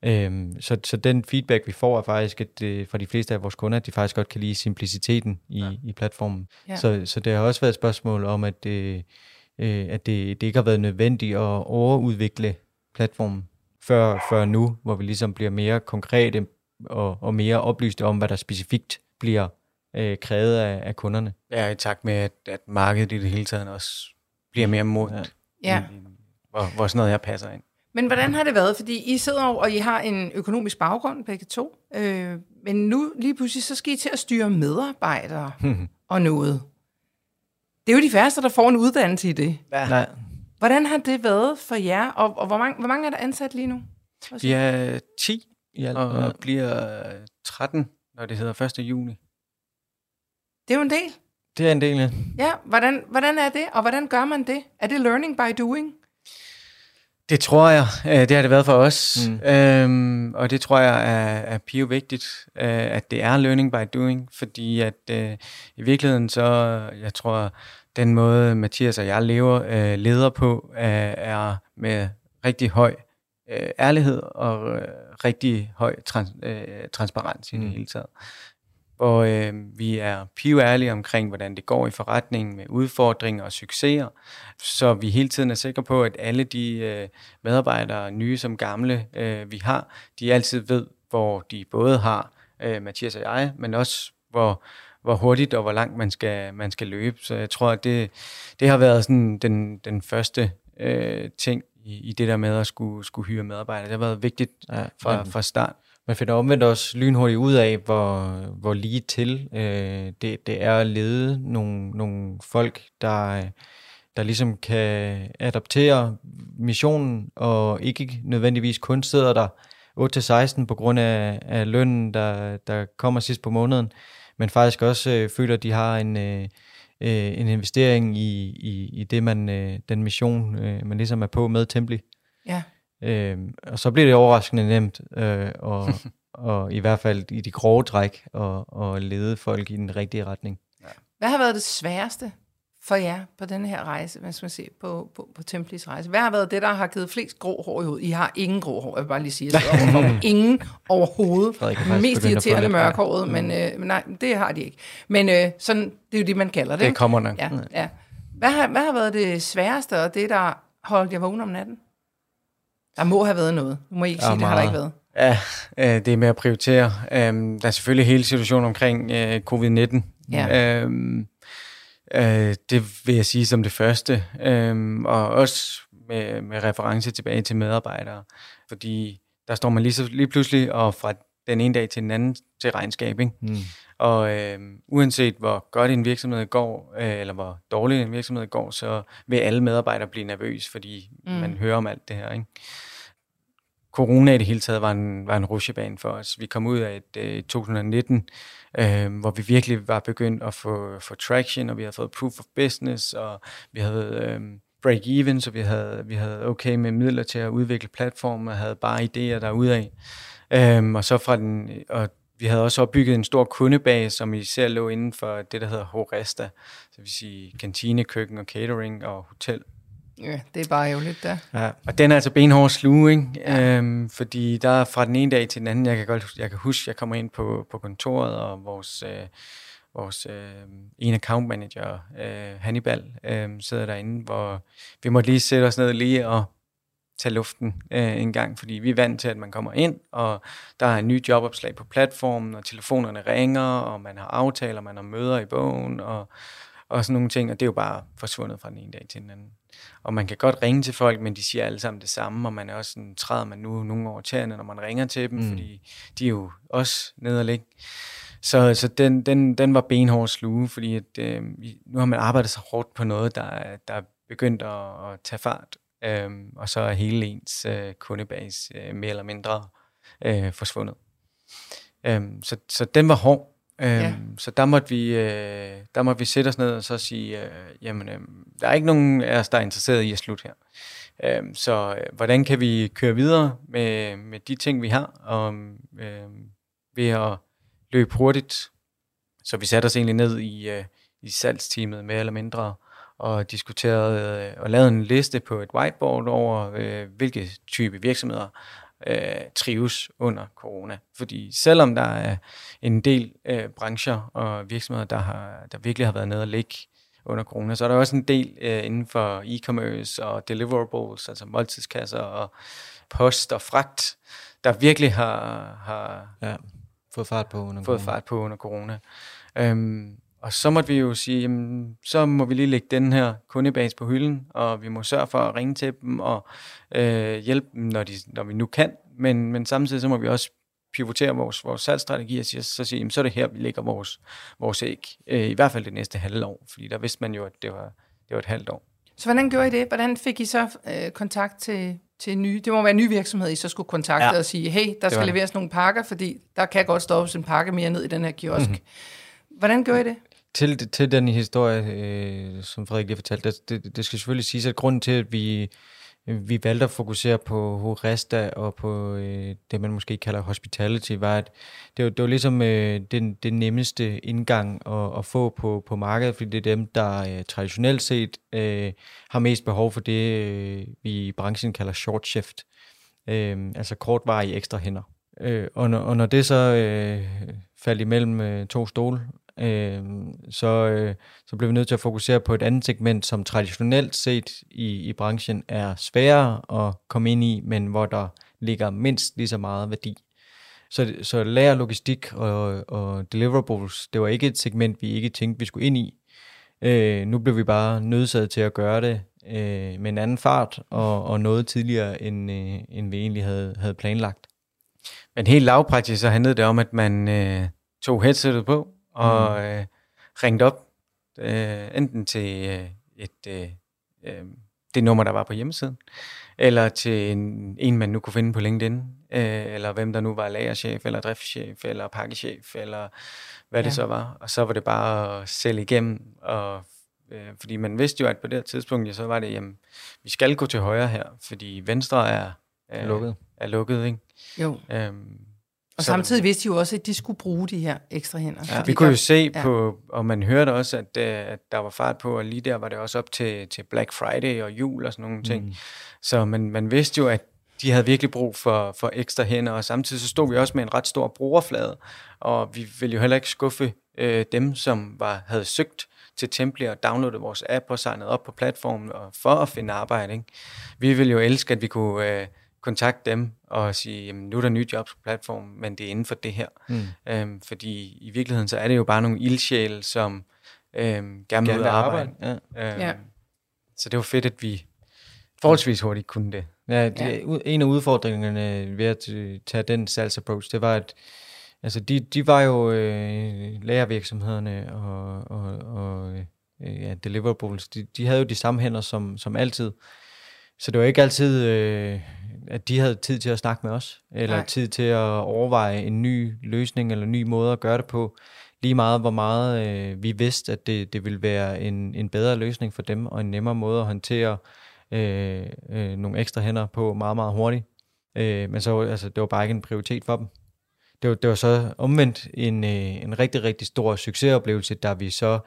øhm, så, så den feedback, vi får, er faktisk at, øh, fra de fleste af vores kunder, at de faktisk godt kan lide simpliciteten i, ja. i platformen. Ja. Så, så det har også været et spørgsmål om, at, øh, øh, at det, det ikke har været nødvendigt at overudvikle platformen før, før nu, hvor vi ligesom bliver mere konkrete og, og mere oplyste om, hvad der specifikt bliver øh, krævet af, af kunderne. Ja, i takt med, at, at markedet i det hele taget også bliver mere mod, ja. ja. hvor, hvor sådan noget her passer ind. Men hvordan har det været? Fordi I sidder over, og I har en økonomisk baggrund, begge to. Øh, men nu lige pludselig, så skal I til at styre medarbejdere og noget. Det er jo de færreste, der får en uddannelse i det. Ja. Nej. Hvordan har det været for jer, og, og hvor, mange, hvor mange er der ansat lige nu? Vi er 10, ja, og ja. bliver 13, når det hedder 1. juni. Det er jo en del. Det er en del, ja. Ja, hvordan, hvordan er det, og hvordan gør man det? Er det learning by doing? Det tror jeg. Øh, det har det været for os. Mm. Øhm, og det tror jeg er, er pio vigtigt, øh, at det er learning by doing, fordi at øh, i virkeligheden så, jeg tror, den måde Mathias og jeg lever, øh, leder på, øh, er med rigtig høj øh, ærlighed og øh, rigtig høj trans, øh, transparens i mm. det hele taget. Hvor øh, vi er ærlige omkring, hvordan det går i forretningen med udfordringer og succeser, så vi hele tiden er sikre på, at alle de øh, medarbejdere, nye som gamle, øh, vi har, de altid ved, hvor de både har øh, Mathias og jeg, men også hvor hvor hurtigt og hvor langt man skal, man skal løbe. Så jeg tror, at det, det har været sådan den, den første øh, ting i, i det der med at skulle, skulle hyre medarbejdere. Det har været vigtigt ja, fra, fra start. Man finder omvendt også lynhurtigt ud af, hvor, hvor lige til øh, det, det er at lede nogle, nogle folk, der, der ligesom kan adaptere missionen, og ikke nødvendigvis kun sidder der 8-16 på grund af, af lønnen, der, der kommer sidst på måneden, men faktisk også øh, føler, at de har en, øh, øh, en investering i, i, i det, man, øh, den mission, øh, man ligesom er på med Templi. Ja. Øh, og så bliver det overraskende nemt, øh, og, og i hvert fald i de grove træk, og, og lede folk i den rigtige retning. Hvad har været det sværeste for jer på den her rejse, hvad skal man se, på, på, på Templis rejse? Hvad har været det, der har givet flest grå hår i hovedet? I har ingen grå hår, jeg vil bare lige sige. Jeg ingen overhovedet. Frederik er Mest at irriterende mørkhåret, men, øh, men nej, det har de ikke. Men øh, sådan, det er jo det, man kalder det. Det ikke? kommer nok. Ja, ja. Hvad, har, hvad har været det sværeste, og det, der holdt jer vågen om natten? Der må have været noget. Nu må I ikke sige, det har der ikke meget. været. Ja, øh, det er med at prioritere. Øhm, der er selvfølgelig hele situationen omkring øh, covid-19. Ja. Øhm, øh, det vil jeg sige som det første. Øhm, og også med, med reference tilbage til medarbejdere. Fordi der står man lige, så, lige pludselig og fra den ene dag til den anden til regnskab. Ikke? Mm. Og øh, uanset hvor godt en virksomhed går, øh, eller hvor dårlig en virksomhed går, så vil alle medarbejdere blive nervøs, fordi mm. man hører om alt det her. Ikke? Corona i det hele taget var en, var en rushebane for os. Vi kom ud af et øh, 2019, øh, hvor vi virkelig var begyndt at få, få traction, og vi havde fået proof of business, og vi havde øh, break-even, så vi havde, vi havde okay med midler til at udvikle platformen, og havde bare idéer derudaf. Øhm, og så fra den, og vi havde også opbygget en stor kundebase, som især lå inden for det, der hedder Horesta, så vil sige kantine, køkken og catering og hotel. Ja, det er bare ærgerligt, der. Ja. Og den er altså benhård sluge, ikke? Ja. Øhm, fordi der er fra den ene dag til den anden, jeg kan godt jeg kan huske, jeg kommer ind på, på kontoret, og vores, øh, vores øh, en account manager, øh, Hannibal, øh, sidder derinde, hvor vi måtte lige sætte os ned lige og tage luften øh, en gang, fordi vi er vant til, at man kommer ind, og der er en ny jobopslag på platformen, og telefonerne ringer, og man har aftaler, man har møder i bogen, og, og sådan nogle ting, og det er jo bare forsvundet fra den ene dag til den anden. Og man kan godt ringe til folk, men de siger alle sammen det samme, og man er også sådan, træder man nu nogle over tæerne, når man ringer til dem, mm. fordi de er jo også nede og ligge. Så, så den, den, den var benhård sluge, fordi at, øh, nu har man arbejdet så hårdt på noget, der, er- der er begyndt at, at tage fart, øh, og så er hele ens øh, kundebase øh, mere eller mindre øh, forsvundet. Øh, så, så den var hård. Øh, Ja. ja. Så der måtte, vi, øh, der måtte vi sætte os ned og så sige, øh, jamen, øh, der er ikke nogen af os, der er interesseret i at slutte her. Øh, så øh, hvordan kan vi køre videre med, med de ting, vi har, og øh, ved at løbe hurtigt. Så vi satte os egentlig ned i, øh, i salgsteamet mere eller mindre, og diskuterede øh, og lavede en liste på et whiteboard over, øh, hvilke type virksomheder øh, trives under corona. Fordi selvom der er en del øh, brancher og virksomheder, der, har, der virkelig har været nede og ligge under corona, så er der også en del øh, inden for e-commerce og deliverables, altså måltidskasser og post og fragt, der virkelig har, har Ja, fået fart på under fået corona. fart på under corona. Øhm, og så måtte vi jo sige, jamen, så må vi lige lægge den her kundebase på hylden, og vi må sørge for at ringe til dem og øh, hjælpe dem, når, de, når vi nu kan. Men, men samtidig så må vi også pivotere vores, vores salgsstrategi og sige, så sige, jamen, så er det her, vi lægger vores, vores æg. Øh, I hvert fald det næste halve år, fordi der vidste man jo, at det var, det var et halvt år. Så hvordan gjorde I det? Hvordan fik I så øh, kontakt til, til nye? Det må være en ny virksomhed, I så skulle kontakte Ja. og sige, hey, der skal leveres nogle pakker, fordi der kan godt stoppes en pakke mere ned i den her kiosk. Mhm. Mm-hmm. Hvordan gjorde I det? Til, til den historie, øh, som Frederik lige fortalte, det, det, det skal selvfølgelig siges, at grunden til, at vi, vi valgte at fokusere på Horesta og på øh, det, man måske kalder hospitality, var, at det var, det var ligesom øh, den, den nemmeste indgang at, at få på, på markedet, fordi det er dem, der øh, traditionelt set øh, har mest behov for det, øh, vi i branchen kalder short shift, øh, altså kortvarige ekstra hænder. Øh, og, når, og når det så øh, faldt imellem øh, to stole, øh, så, øh, så blev vi nødt til at fokusere på et andet segment, som traditionelt set i, i branchen er sværere at komme ind i, men hvor der ligger mindst lige så meget værdi. Så, så lager, logistik og, og deliverables, det var ikke et segment, vi ikke tænkte, vi skulle ind i. Øh, nu blev vi bare nødsaget til at gøre det øh, med en anden fart og, og noget tidligere, end, øh, end vi egentlig havde, havde planlagt. Men helt lavpraktisk så handlede det om, at man øh, tog headsetet på og øh, ringte op, øh, enten til øh, et øh, øh, det nummer, der var på hjemmesiden, eller til en, en man nu kunne finde på LinkedIn, øh, eller hvem der nu var lagerchef, eller driftschef, eller pakkechef, eller hvad ja. det så var. Og så var det bare at sælge igennem, og, øh, fordi man vidste jo, at på det her tidspunkt, ja, så var det, jamen, vi skal gå til højre her, fordi venstre er, øh, lukket. er lukket, ikke? Jo. Øhm, og så, samtidig vidste de jo også, at de skulle bruge de her ekstra hænder. Ja, vi kunne jo se ja. på, og man hørte også, at, øh, at der var fart på, og lige der var det også op til, til Black Friday og jul og sådan nogle ting. Mm. Så man, man vidste jo, at de havde virkelig brug for, for ekstra hænder, og samtidig så stod vi også med en ret stor brugerflade, og vi ville jo heller ikke skuffe øh, dem, som var, havde søgt til Templi og downloadet vores app og signet op på platformen og for at finde arbejde. Ikke? Vi ville jo elske, at vi kunne... Øh, kontakte dem og sige, jamen, nu er der nye jobs på platformen, men det er inden for det her. Mm. Øhm, fordi i virkeligheden, så er det jo bare nogle ildsjæle, som øhm, gerne vil arbejde. arbejde. Ja. Øhm, ja. Så det var fedt, at vi forholdsvis hurtigt kunne det. Ja, det, ja. en af udfordringerne ved at tage den salgsapproach, det var, at altså, de, de var jo øh, lærervirksomhederne og, og, og øh, ja, deliverables, de, de havde jo de samme hænder som, som altid. Så det var ikke altid, øh, at de havde tid til at snakke med os, eller Nej. tid til at overveje en ny løsning eller en ny måde at gøre det på. Lige meget, hvor meget øh, vi vidste, at det, det ville være en, en bedre løsning for dem, og en nemmere måde at håndtere øh, øh, nogle ekstra hænder på meget, meget hurtigt. Øh, men så altså, det var bare ikke en prioritet for dem. Det var, det var så omvendt en, øh, en rigtig, rigtig stor succesoplevelse, da vi så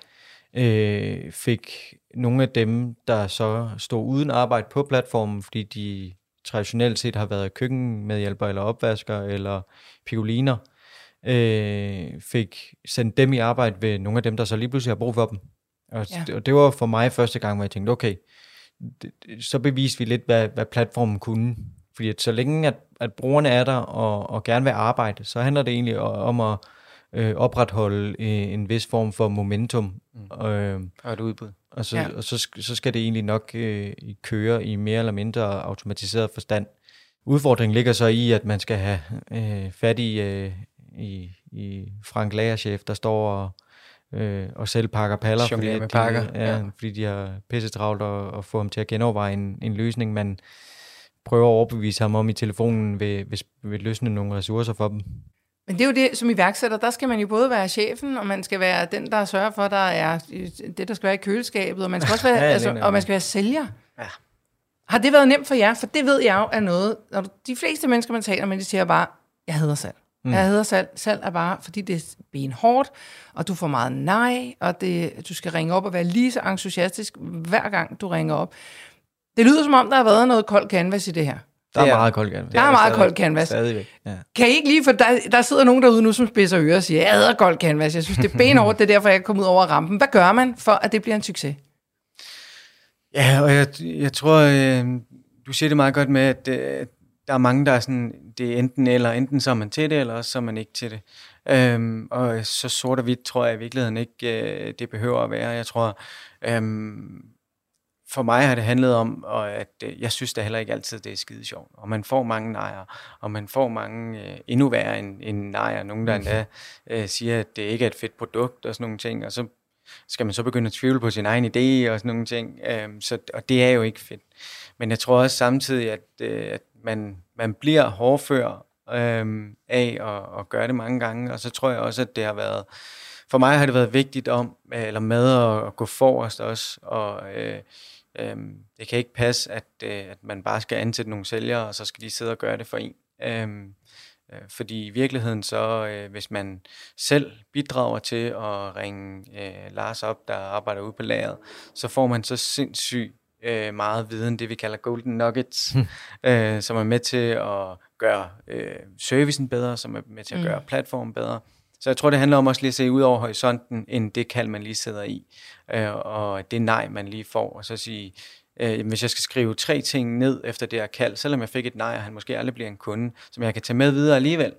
øh, fik nogle af dem, der så stod uden arbejde på platformen, fordi de traditionelt set har været køkkenmedhjælper eller opvasker eller pigoliner, øh, fik sendt dem i arbejde ved nogle af dem, der så lige pludselig har brug for dem. Og, ja. og det var for mig første gang, hvor jeg tænkte, okay, det, så beviste vi lidt, hvad, hvad platformen kunne. Fordi at så længe, at, at brugerne er der og, og gerne vil arbejde, så handler det egentlig om at øh, opretholde en, en vis form for momentum. Mm. Øh, og et udbud. Og, så, ja. og så, så skal det egentlig nok øh, køre i mere eller mindre automatiseret forstand. Udfordringen ligger så i, at man skal have øh, fat i, øh, i, i Frank Lagerchef, der står og, øh, og selv pakker paller, fordi, med de, pakker. Ja, ja. fordi de har pisse travlt og, og få ham til at genoverveje en, en løsning, man prøver at overbevise ham om i telefonen ved, ved, ved løsne nogle ressourcer for dem. Men det er jo det, som iværksætter, der skal man jo både være chefen, og man skal være den, der sørger for, der er det, der skal være i køleskabet, og man skal også være, ja, altså, og man skal være sælger. Ja. Har det været nemt for jer? For det ved jeg jo er noget, når de fleste mennesker, man taler med, de siger bare, jeg hedder salg. Mm. Jeg hedder salg. Salg er bare, fordi det er benhårdt, og du får meget nej, og det, du skal ringe op og være lige så entusiastisk, hver gang du ringer op. Det lyder som om, der har været noget kold canvas i det her. Der er, er meget kold canvas. Der er meget kold canvas. Stadigvæk, ja. Kan I ikke lige, for der, der sidder nogen derude nu, som spidser ører og siger, jeg hader kold canvas, jeg synes, det er benhårdt, det er derfor, jeg kommer ud over rampen. Hvad gør man for, at det bliver en succes? Ja, og jeg, jeg tror, øh, du siger det meget godt med, at øh, der er mange, der er sådan, det er enten eller, enten så er man til det, eller også så er man ikke til det. Øhm, og så sort og hvidt tror jeg i virkeligheden ikke, øh, det behøver at være. Jeg tror, øhm, for mig har det handlet om, at øh, jeg synes da heller ikke altid, det er skide sjovt. Og man får mange nejer, og man får mange øh, endnu værre end, end nejer. Nogen, der endda øh, siger, at det ikke er et fedt produkt og sådan nogle ting. Og så skal man så begynde at tvivle på sin egen idé og sådan nogle ting. Øh, så, og det er jo ikke fedt. Men jeg tror også samtidig, at, øh, at man, man bliver hårdfør øh, af at, at gøre det mange gange. Og så tror jeg også, at det har været... For mig har det været vigtigt om, eller med at, at gå forrest også, og... Øh, Øhm, det kan ikke passe, at, øh, at man bare skal ansætte nogle sælgere, og så skal de sidde og gøre det for en. Øhm, øh, fordi i virkeligheden så, øh, hvis man selv bidrager til at ringe øh, Lars op, der arbejder ude på lageret, så får man så sindssygt øh, meget viden, det vi kalder golden nuggets, hmm. øh, som er med til at gøre øh, servicen bedre, som er med til at gøre mm. platformen bedre. Så jeg tror, det handler om også lige at se ud over horisonten, end det kald, man lige sidder i, øh, og det nej, man lige får, og så sige, øh, hvis jeg skal skrive tre ting ned efter det her kald, selvom jeg fik et nej, og han måske aldrig bliver en kunde, som jeg kan tage med videre alligevel,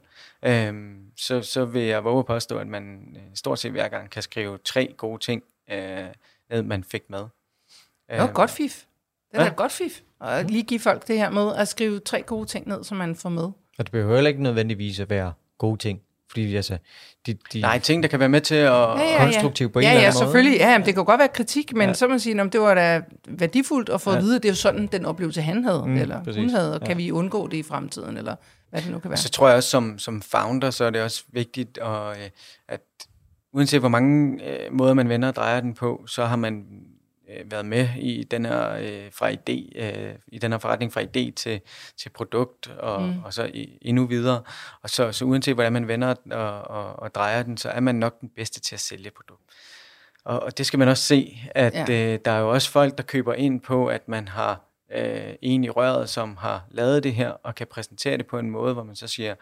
øh, så, så vil jeg våge at påstå, at man øh, stort set hver gang kan skrive tre gode ting øh, ned, man fik med. Det var godt fif. Det er ja? godt fif. Og lige give folk det her med at skrive tre gode ting ned, som man får med. Og det behøver heller ikke nødvendigvis at være gode ting. Fordi altså, de, de, Nej, ting, der kan være med til at... Ja, ja, ja. konstruktiv på en ja, eller ja, anden måde. selvfølgelig. Ja, jamen, det kan godt være kritik, men Ja. ja. så må man sige, at det var da værdifuldt at få ja. Ja. at vide, at det er jo sådan, den oplevelse, han havde, Mm, mm, eller præcis. hun havde, og kan Ja. vi undgå det i fremtiden, eller hvad det nu kan være. Så tror jeg også, som, som founder, så er det også vigtigt, at, øh, at uanset hvor mange øh, måder man vender og drejer den på, så har man øh, været med i den her, øh, fra idé, øh, i den her forretning fra idé til, til produkt, og, mm. og så i, endnu videre. Og så, så uanset hvordan man vender og, og, og drejer den, så er man nok den bedste til at sælge produkt. Og, og det skal man også se, at Ja. øh, der er jo også folk, der køber ind på, at man har øh, en i røret, som har lavet det her, og kan præsentere det på en måde, hvor man så siger,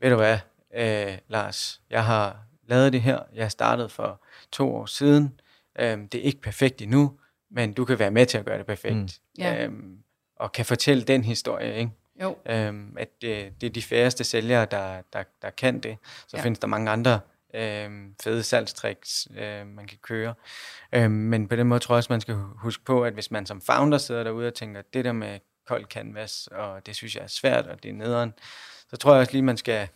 ved du hvad, øh, Lars, jeg har lavet det her, jeg startede for to år siden, øhm, det er ikke perfekt endnu, men du kan være med til at gøre det perfekt. Mm. Ja. Øhm, og kan fortælle den historie, ikke? Jo. Øhm, at det, det er de færreste sælgere, der, der, der kan det. Så Ja. findes der mange andre øhm, fede salgstricks, øh, man kan køre. Øhm, men på den måde tror jeg også, man skal huske på, at hvis man som founder sidder derude og tænker, det der med kold canvas, og det synes jeg er svært, og det er nederen, så tror jeg også lige, man skal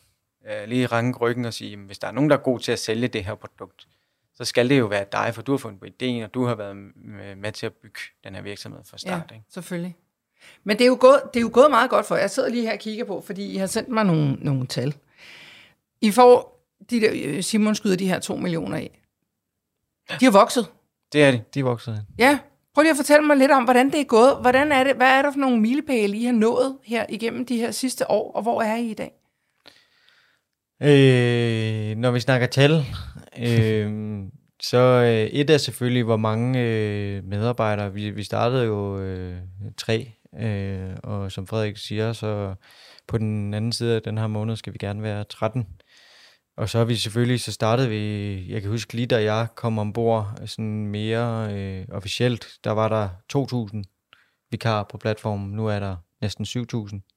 øh, lige ranke ryggen og sige, hvis der er nogen, der er god til at sælge det her produkt, så skal det jo være dig, for du har fundet på ideen, og du har været med, til at bygge den her virksomhed fra start. Ja, Ikke? selvfølgelig. Men det er, jo gået, det er jo gået meget godt for jer. Jeg sidder lige her og kigger på, fordi I har sendt mig nogle, nogle tal. I får, de der, øh, Simon skyder de her 2 millioner af. De har vokset. Det er det. De er vokset. Ja. Prøv lige at fortælle mig lidt om, hvordan det er gået. Hvordan er det, hvad er der for nogle milepæle, I har nået her igennem de her sidste år, og hvor er I i dag? Øh, når vi snakker tal, øh, så øh, et er selvfølgelig, hvor mange øh, medarbejdere. Vi, vi startede jo øh, tre, øh, og som Frederik siger, så på den anden side af den her måned skal vi gerne være 13. Og så har vi selvfølgelig, så startede vi, jeg kan huske lige da jeg kom ombord sådan mere øh, officielt, der var der 2.000 vikarer på platformen, nu er der næsten 7.000.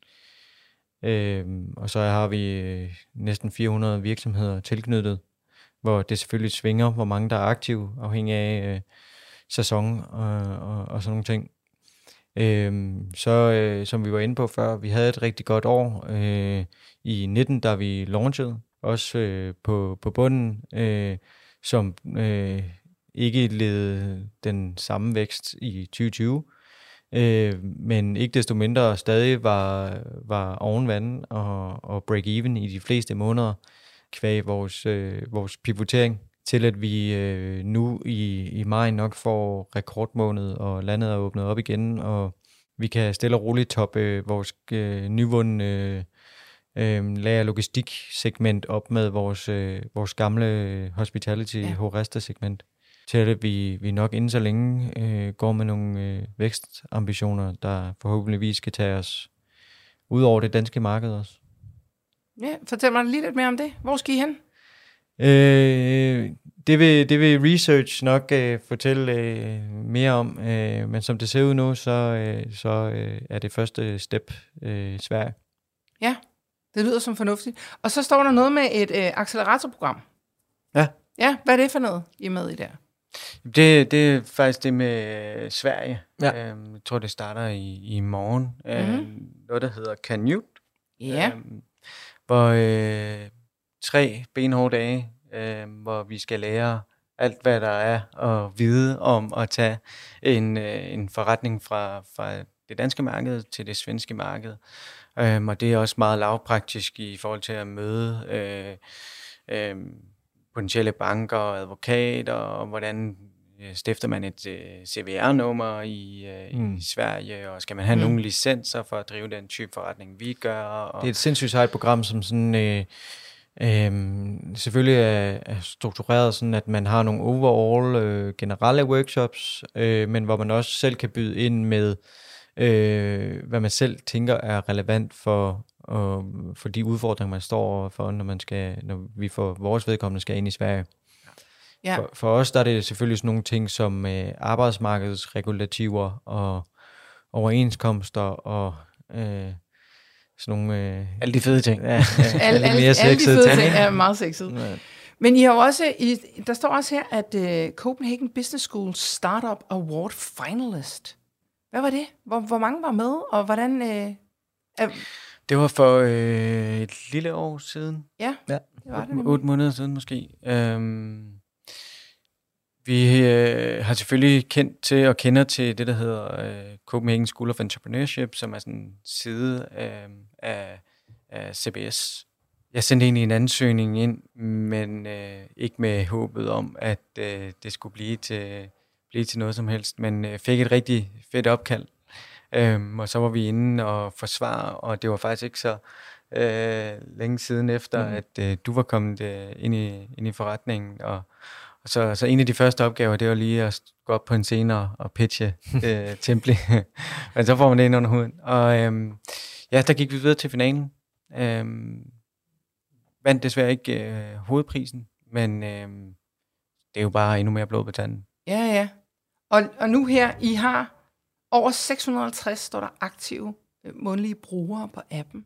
Øhm, og så har vi øh, næsten 400 virksomheder tilknyttet, hvor det selvfølgelig svinger, hvor mange der er aktive, afhængig af øh, sæson og, og, og sådan nogle ting. Øhm, så øh, som vi var inde på før, vi havde et rigtig godt år øh, i 19, da vi launchede, også øh, på, på bunden, øh, som øh, ikke led den samme vækst i 2020. Øh, men ikke desto mindre stadig var, var oven vand og, og break-even i de fleste måneder kvæg vores, øh, vores pivotering til at vi øh, nu i, i maj nok får rekordmåned, og landet er åbnet op igen, og vi kan stille og roligt toppe vores øh, nyvundne øh, øh, lager logistik segment op med vores, øh, vores gamle hospitality Ja. Horesta segment til at vi, vi nok inden så længe øh, går med nogle øh, vækstambitioner, der forhåbentligvis skal tage os ud over det danske marked også. Ja, fortæl mig lige lidt mere om det. Hvor skal I hen? Øh, det, vil, det vil research nok øh, fortælle øh, mere om, øh, men som det ser ud nu, så, øh, så øh, er det første step øh, Sverige. Ja, det lyder som fornuftigt. Og så står der noget med et øh, acceleratorprogram. Ja. Ja, hvad er det for noget, I er med i der? Det, det er faktisk det med Sverige. Ja. Øhm, jeg tror, det starter i, i morgen. Mhm. Øhm, noget, der hedder Canute. Ja, Øhm, hvor øh, tre benhårde dage, øh, hvor vi skal lære alt, hvad der er at vide om at tage en, øh, en forretning fra, fra det danske marked til det svenske marked. Øhm, og det er også meget lavpraktisk i forhold til at møde øh, øh, potentielle banker og advokater, og hvordan øh, stifter man et øh, CVR-nummer i, øh, Mm. i Sverige, og skal man have Mm. mm. nogle licenser for at drive den type forretning, vi gør. Og, Det er et sindssygt sejt program, som sådan, øh, øh, selvfølgelig er, er struktureret sådan, at man har nogle overall øh, generelle workshops, øh, men hvor man også selv kan byde ind med, øh, hvad man selv tænker er relevant for, øh, for de udfordringer, man står overfor, når, man skal, når vi for vores vedkommende skal ind i Sverige. ja. For, for os der er det selvfølgelig sådan nogle ting som øh, arbejdsmarkedsregulativer og overenskomster og øh, sådan nogle... Øh, alle de fede ting. ja, ja, Alle, alle, alle de sexede fede ting. ting er meget sexet. Ja. Men I har også, I, der står også her, at uh, Copenhagen Business School Startup Award Finalist. Hvad var det? Hvor, hvor mange var med, og hvordan... Uh, er, Det var for øh, et lille år siden. ja. Ja. Det var det 8, nemlig. 8 måneder siden måske. Øhm, vi øh, har selvfølgelig kendt til og kender til det, der hedder øh, Copenhagen School of Entrepreneurship, som er sådan en side øh, af, af CBS. Jeg sendte egentlig en ansøgning ind, men øh, ikke med håbet om, at øh, det skulle blive til, blive til noget som helst, men øh, fik et rigtig fedt opkald. Øhm, og så var vi inde og forsvare, og det var faktisk ikke så øh, længe siden efter, mm. at øh, du var kommet øh, ind, i, ind i forretningen. Og, og så, så en af de første opgaver, det var lige at gå op på en scene og, og pitche øh, Templi. Men så får man det ind under huden. Og øhm, ja, der gik vi videre til finalen. Øhm, vandt desværre ikke øh, hovedprisen, men øh, det er jo bare endnu mere blod på tanden. Ja, ja. Og, og nu her, I har over 650, står der aktive øh, månedlige brugere på appen.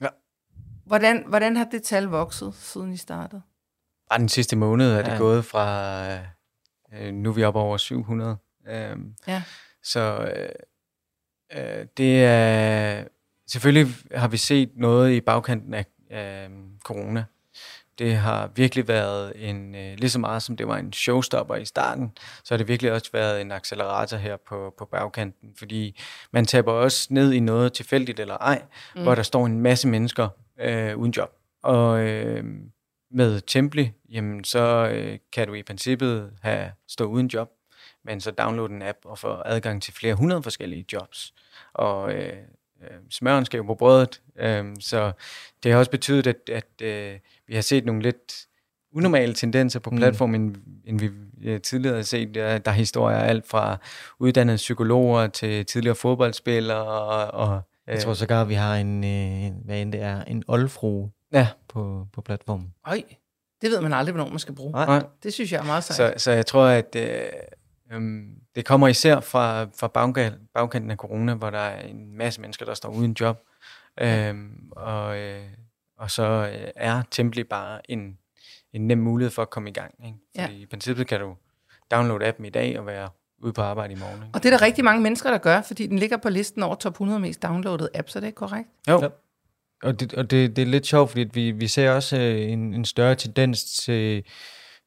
Ja. Hvordan, hvordan har det tal vokset, siden I startede? Bare den sidste måned er det Ja. gået fra, øh, nu er vi oppe over 700. Øhm, Ja. Så øh, øh, det er, selvfølgelig har vi set noget i bagkanten af øh, corona. Det har virkelig været en, øh, lige så meget som det var en showstopper i starten, så har det virkelig også været en accelerator her på, på bagkanten, fordi man taber også ned i noget tilfældigt eller ej, mm. hvor der står en masse mennesker øh, uden job. Og øh, med Templi, jamen så øh, kan du i princippet have stå uden job, men så downloade en app og få adgang til flere hundrede forskellige jobs. Og øh, øh, smøren skal jo på brødet, øh, så det har også betydet, at, at øh, vi har set nogle lidt unormale tendenser på platformen, mm. end vi øh, tidligere har set. Der, der er historier alt fra uddannede psykologer til tidligere fodboldspillere. Og, og, Jeg tror sågar, vi har en, øh, hvad end det er, en oldfru ja, på, på platformen. Øj, det ved man aldrig, hvornår man skal bruge. Nej. Det synes jeg er meget sejt. Så, så jeg tror, at øh, øhm, det kommer især fra, fra bagka- bagkanten af corona, hvor der er en masse mennesker, der står uden job. Øhm, og, øh, og så øh, er Templi bare en, en nem mulighed for at komme i gang. Ikke? Ja. Fordi i princippet kan du downloade appen i dag og være ude på arbejde i morgen. Ikke? Og det er der rigtig mange mennesker, der gør, fordi den ligger på listen over top 100 mest downloadede apps, er det ikke korrekt? Jo, Ja. Og, det, og det, det er lidt sjovt, fordi vi, vi ser også øh, en, en større tendens til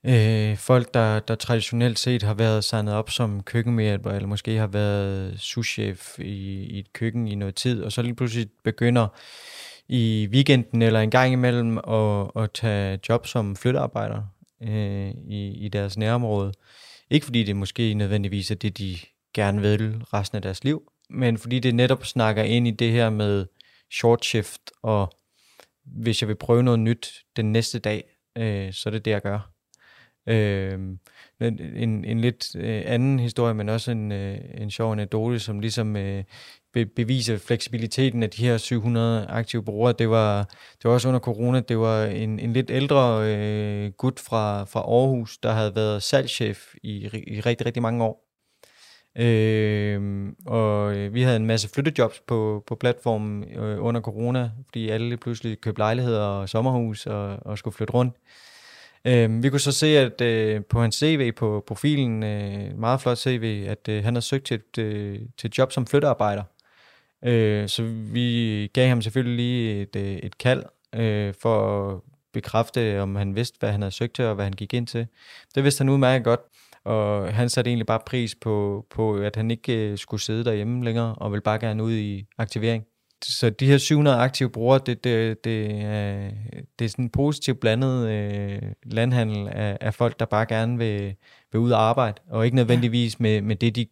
øh, folk, der, der traditionelt set har været signet op som køkkenmedhjælper, eller måske har været souschef i, i et køkken i noget tid, og så lige pludselig begynder i weekenden eller en gang imellem at, at tage job som flyttearbejder øh, i, i deres nærområde. Ikke fordi det måske nødvendigvis er det, de gerne vil resten af deres liv, men fordi det netop snakker ind i det her med short shift, og hvis jeg vil prøve noget nyt den næste dag, øh, så er det det, jeg gør. Øh, en, en, lidt øh, anden historie, men også en, øh, en sjov anekdote, som ligesom øh, be, beviser fleksibiliteten af de her 700 aktive brugere. Det var, det var også under corona, det var en, en lidt ældre øh, gut fra, fra Aarhus, der havde været salgschef i, i rigtig, rigtig mange år. Øhm, øh, og vi havde en masse flyttejobs på, på platformen øh, under corona, fordi alle pludselig købte lejligheder og sommerhus og, og skulle flytte rundt. Øh, Øh, vi kunne så se, at øh, på hans CV på profilen, øh, meget flot CV, at øh, han har søgt til et, øh, til et job som flyttearbejder. Øh, så vi gav ham selvfølgelig lige et, øh, et kald øh, for at bekræfte, om han vidste, hvad han havde søgt til og hvad han gik ind til. Det vidste han udmærket godt. Og han satte egentlig bare pris på, på at han ikke øh, skulle sidde derhjemme længere, og ville bare gerne ud i aktivering. Så de her 700 aktive brugere, det, det, det, er, det er sådan en positivt blandet øh, landhandel af, af folk, der bare gerne vil, vil ud og arbejde, og ikke nødvendigvis med, med det, de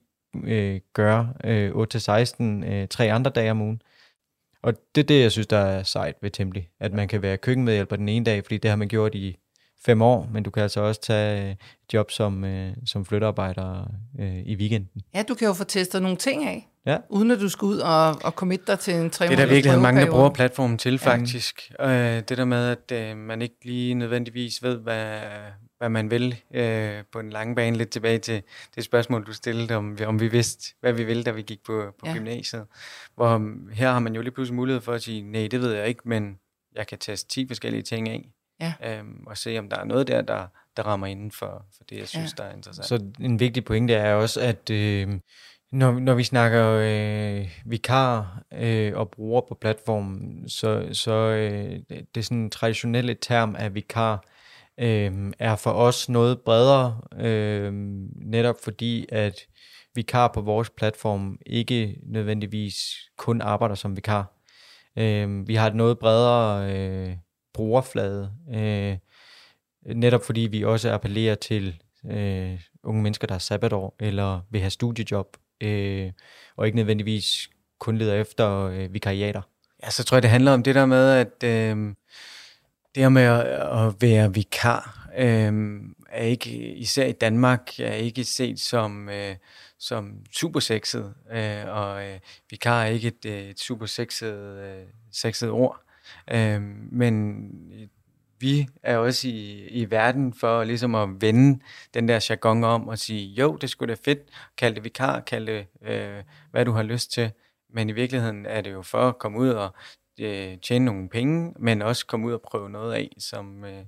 øh, gør øh, 8-16 øh, tre andre dage om ugen. Og det er det, jeg synes, der er sejt ved Templi, at man kan være køkkenmedhjælper den ene dag, fordi det har man gjort i fem år, men du kan altså også tage øh, job som, øh, som flyttearbejder øh, i weekenden. Ja, du kan jo få testet nogle ting af, Ja. uden at du skal ud og, og committe dig til en tre Det er der virkelig mange, der bruger platformen til, faktisk. Øh, det der med, at øh, man ikke lige nødvendigvis ved, hvad, hvad man vil øh, på en lang bane. Lidt tilbage til det spørgsmål, du stillede, om, om vi vidste, hvad vi ville, da vi gik på, på Ja. ja. gymnasiet. Hvor um, her har man jo lige pludselig mulighed for at sige, nej, det ved jeg ikke, men jeg kan teste 10 forskellige ting af. Ja. Øhm, og se, om der er noget der, der, der rammer inden for, for det, jeg synes, ja. der er interessant. Så en vigtig pointe er også, at øh, Når, når vi snakker øh, vikar øh, og bruger på platformen, så, så øh, det, det sådan traditionelle term af vikar øh, er for os noget bredere, øh, netop fordi at vikar på vores platform ikke nødvendigvis kun arbejder som vikar. Øh, vi har et noget bredere øh, brugerflade, øh, netop fordi vi også appellerer til øh, unge mennesker, der har sabbatår eller vil have studiejob, øh, og ikke nødvendigvis kun leder efter øh, vikariater. Ja, så tror jeg, det handler om det der med, at øh, det her med at, at være vikar, øh, er ikke, især i Danmark, er ikke set som, øh, som supersexet, øh, og øh, vikar er ikke et, øh, et supersexet øh, sexet ord. Øh, men vi er også i, i verden for ligesom at vende den der jargon om og sige, jo, det skulle da fedt, kald det vikar, kald det, øh, hvad du har lyst til. Men i virkeligheden er det jo for at komme ud og øh, tjene nogle penge, men også komme ud og prøve noget af, som, øh,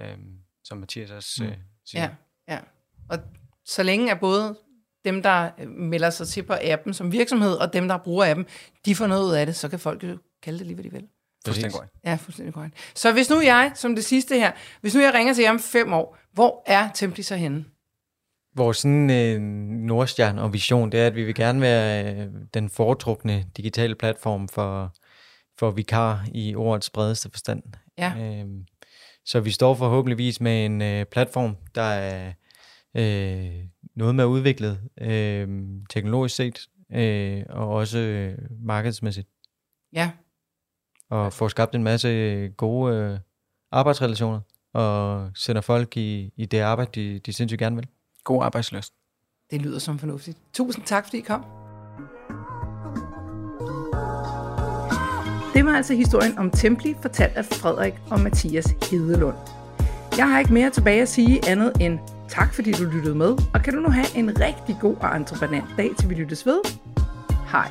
øh, som Mathias også øh, siger. Ja, ja. Og så længe er både dem, der øh, melder sig til på appen som virksomhed, og dem, der bruger appen, de får noget ud af det, så kan folk jo kalde det lige, hvad de vil. Fuldstændig korrekt. Ja, fuldstændig korrekt. Så hvis nu jeg, som det sidste her, hvis nu jeg ringer til jer om fem år, hvor er Templi så henne? Vores sådan, øh, nordstjerne og vision, det er, at vi vil gerne være øh, den foretrukne digitale platform for, for vikar i ordets bredeste forstand. Ja. Øhm, så vi står forhåbentligvis med en øh, platform, der er øh, noget mere udviklet øh, teknologisk set, øh, og også øh, markedsmæssigt. Ja, Og får skabt en masse gode øh, arbejdsrelationer, og sender folk i, i det arbejde, de, de sindssygt gerne vil. God arbejdsløst. det lyder som fornuftigt. Tusind tak, fordi I kom. Det var altså historien om Templi, fortalt af Frederik og Mathias Hedelund. Jeg har ikke mere tilbage at sige andet end tak, fordi du lyttede med, og kan du nu have en rigtig god og entreprenant dag, til vi lyttes ved. Hej.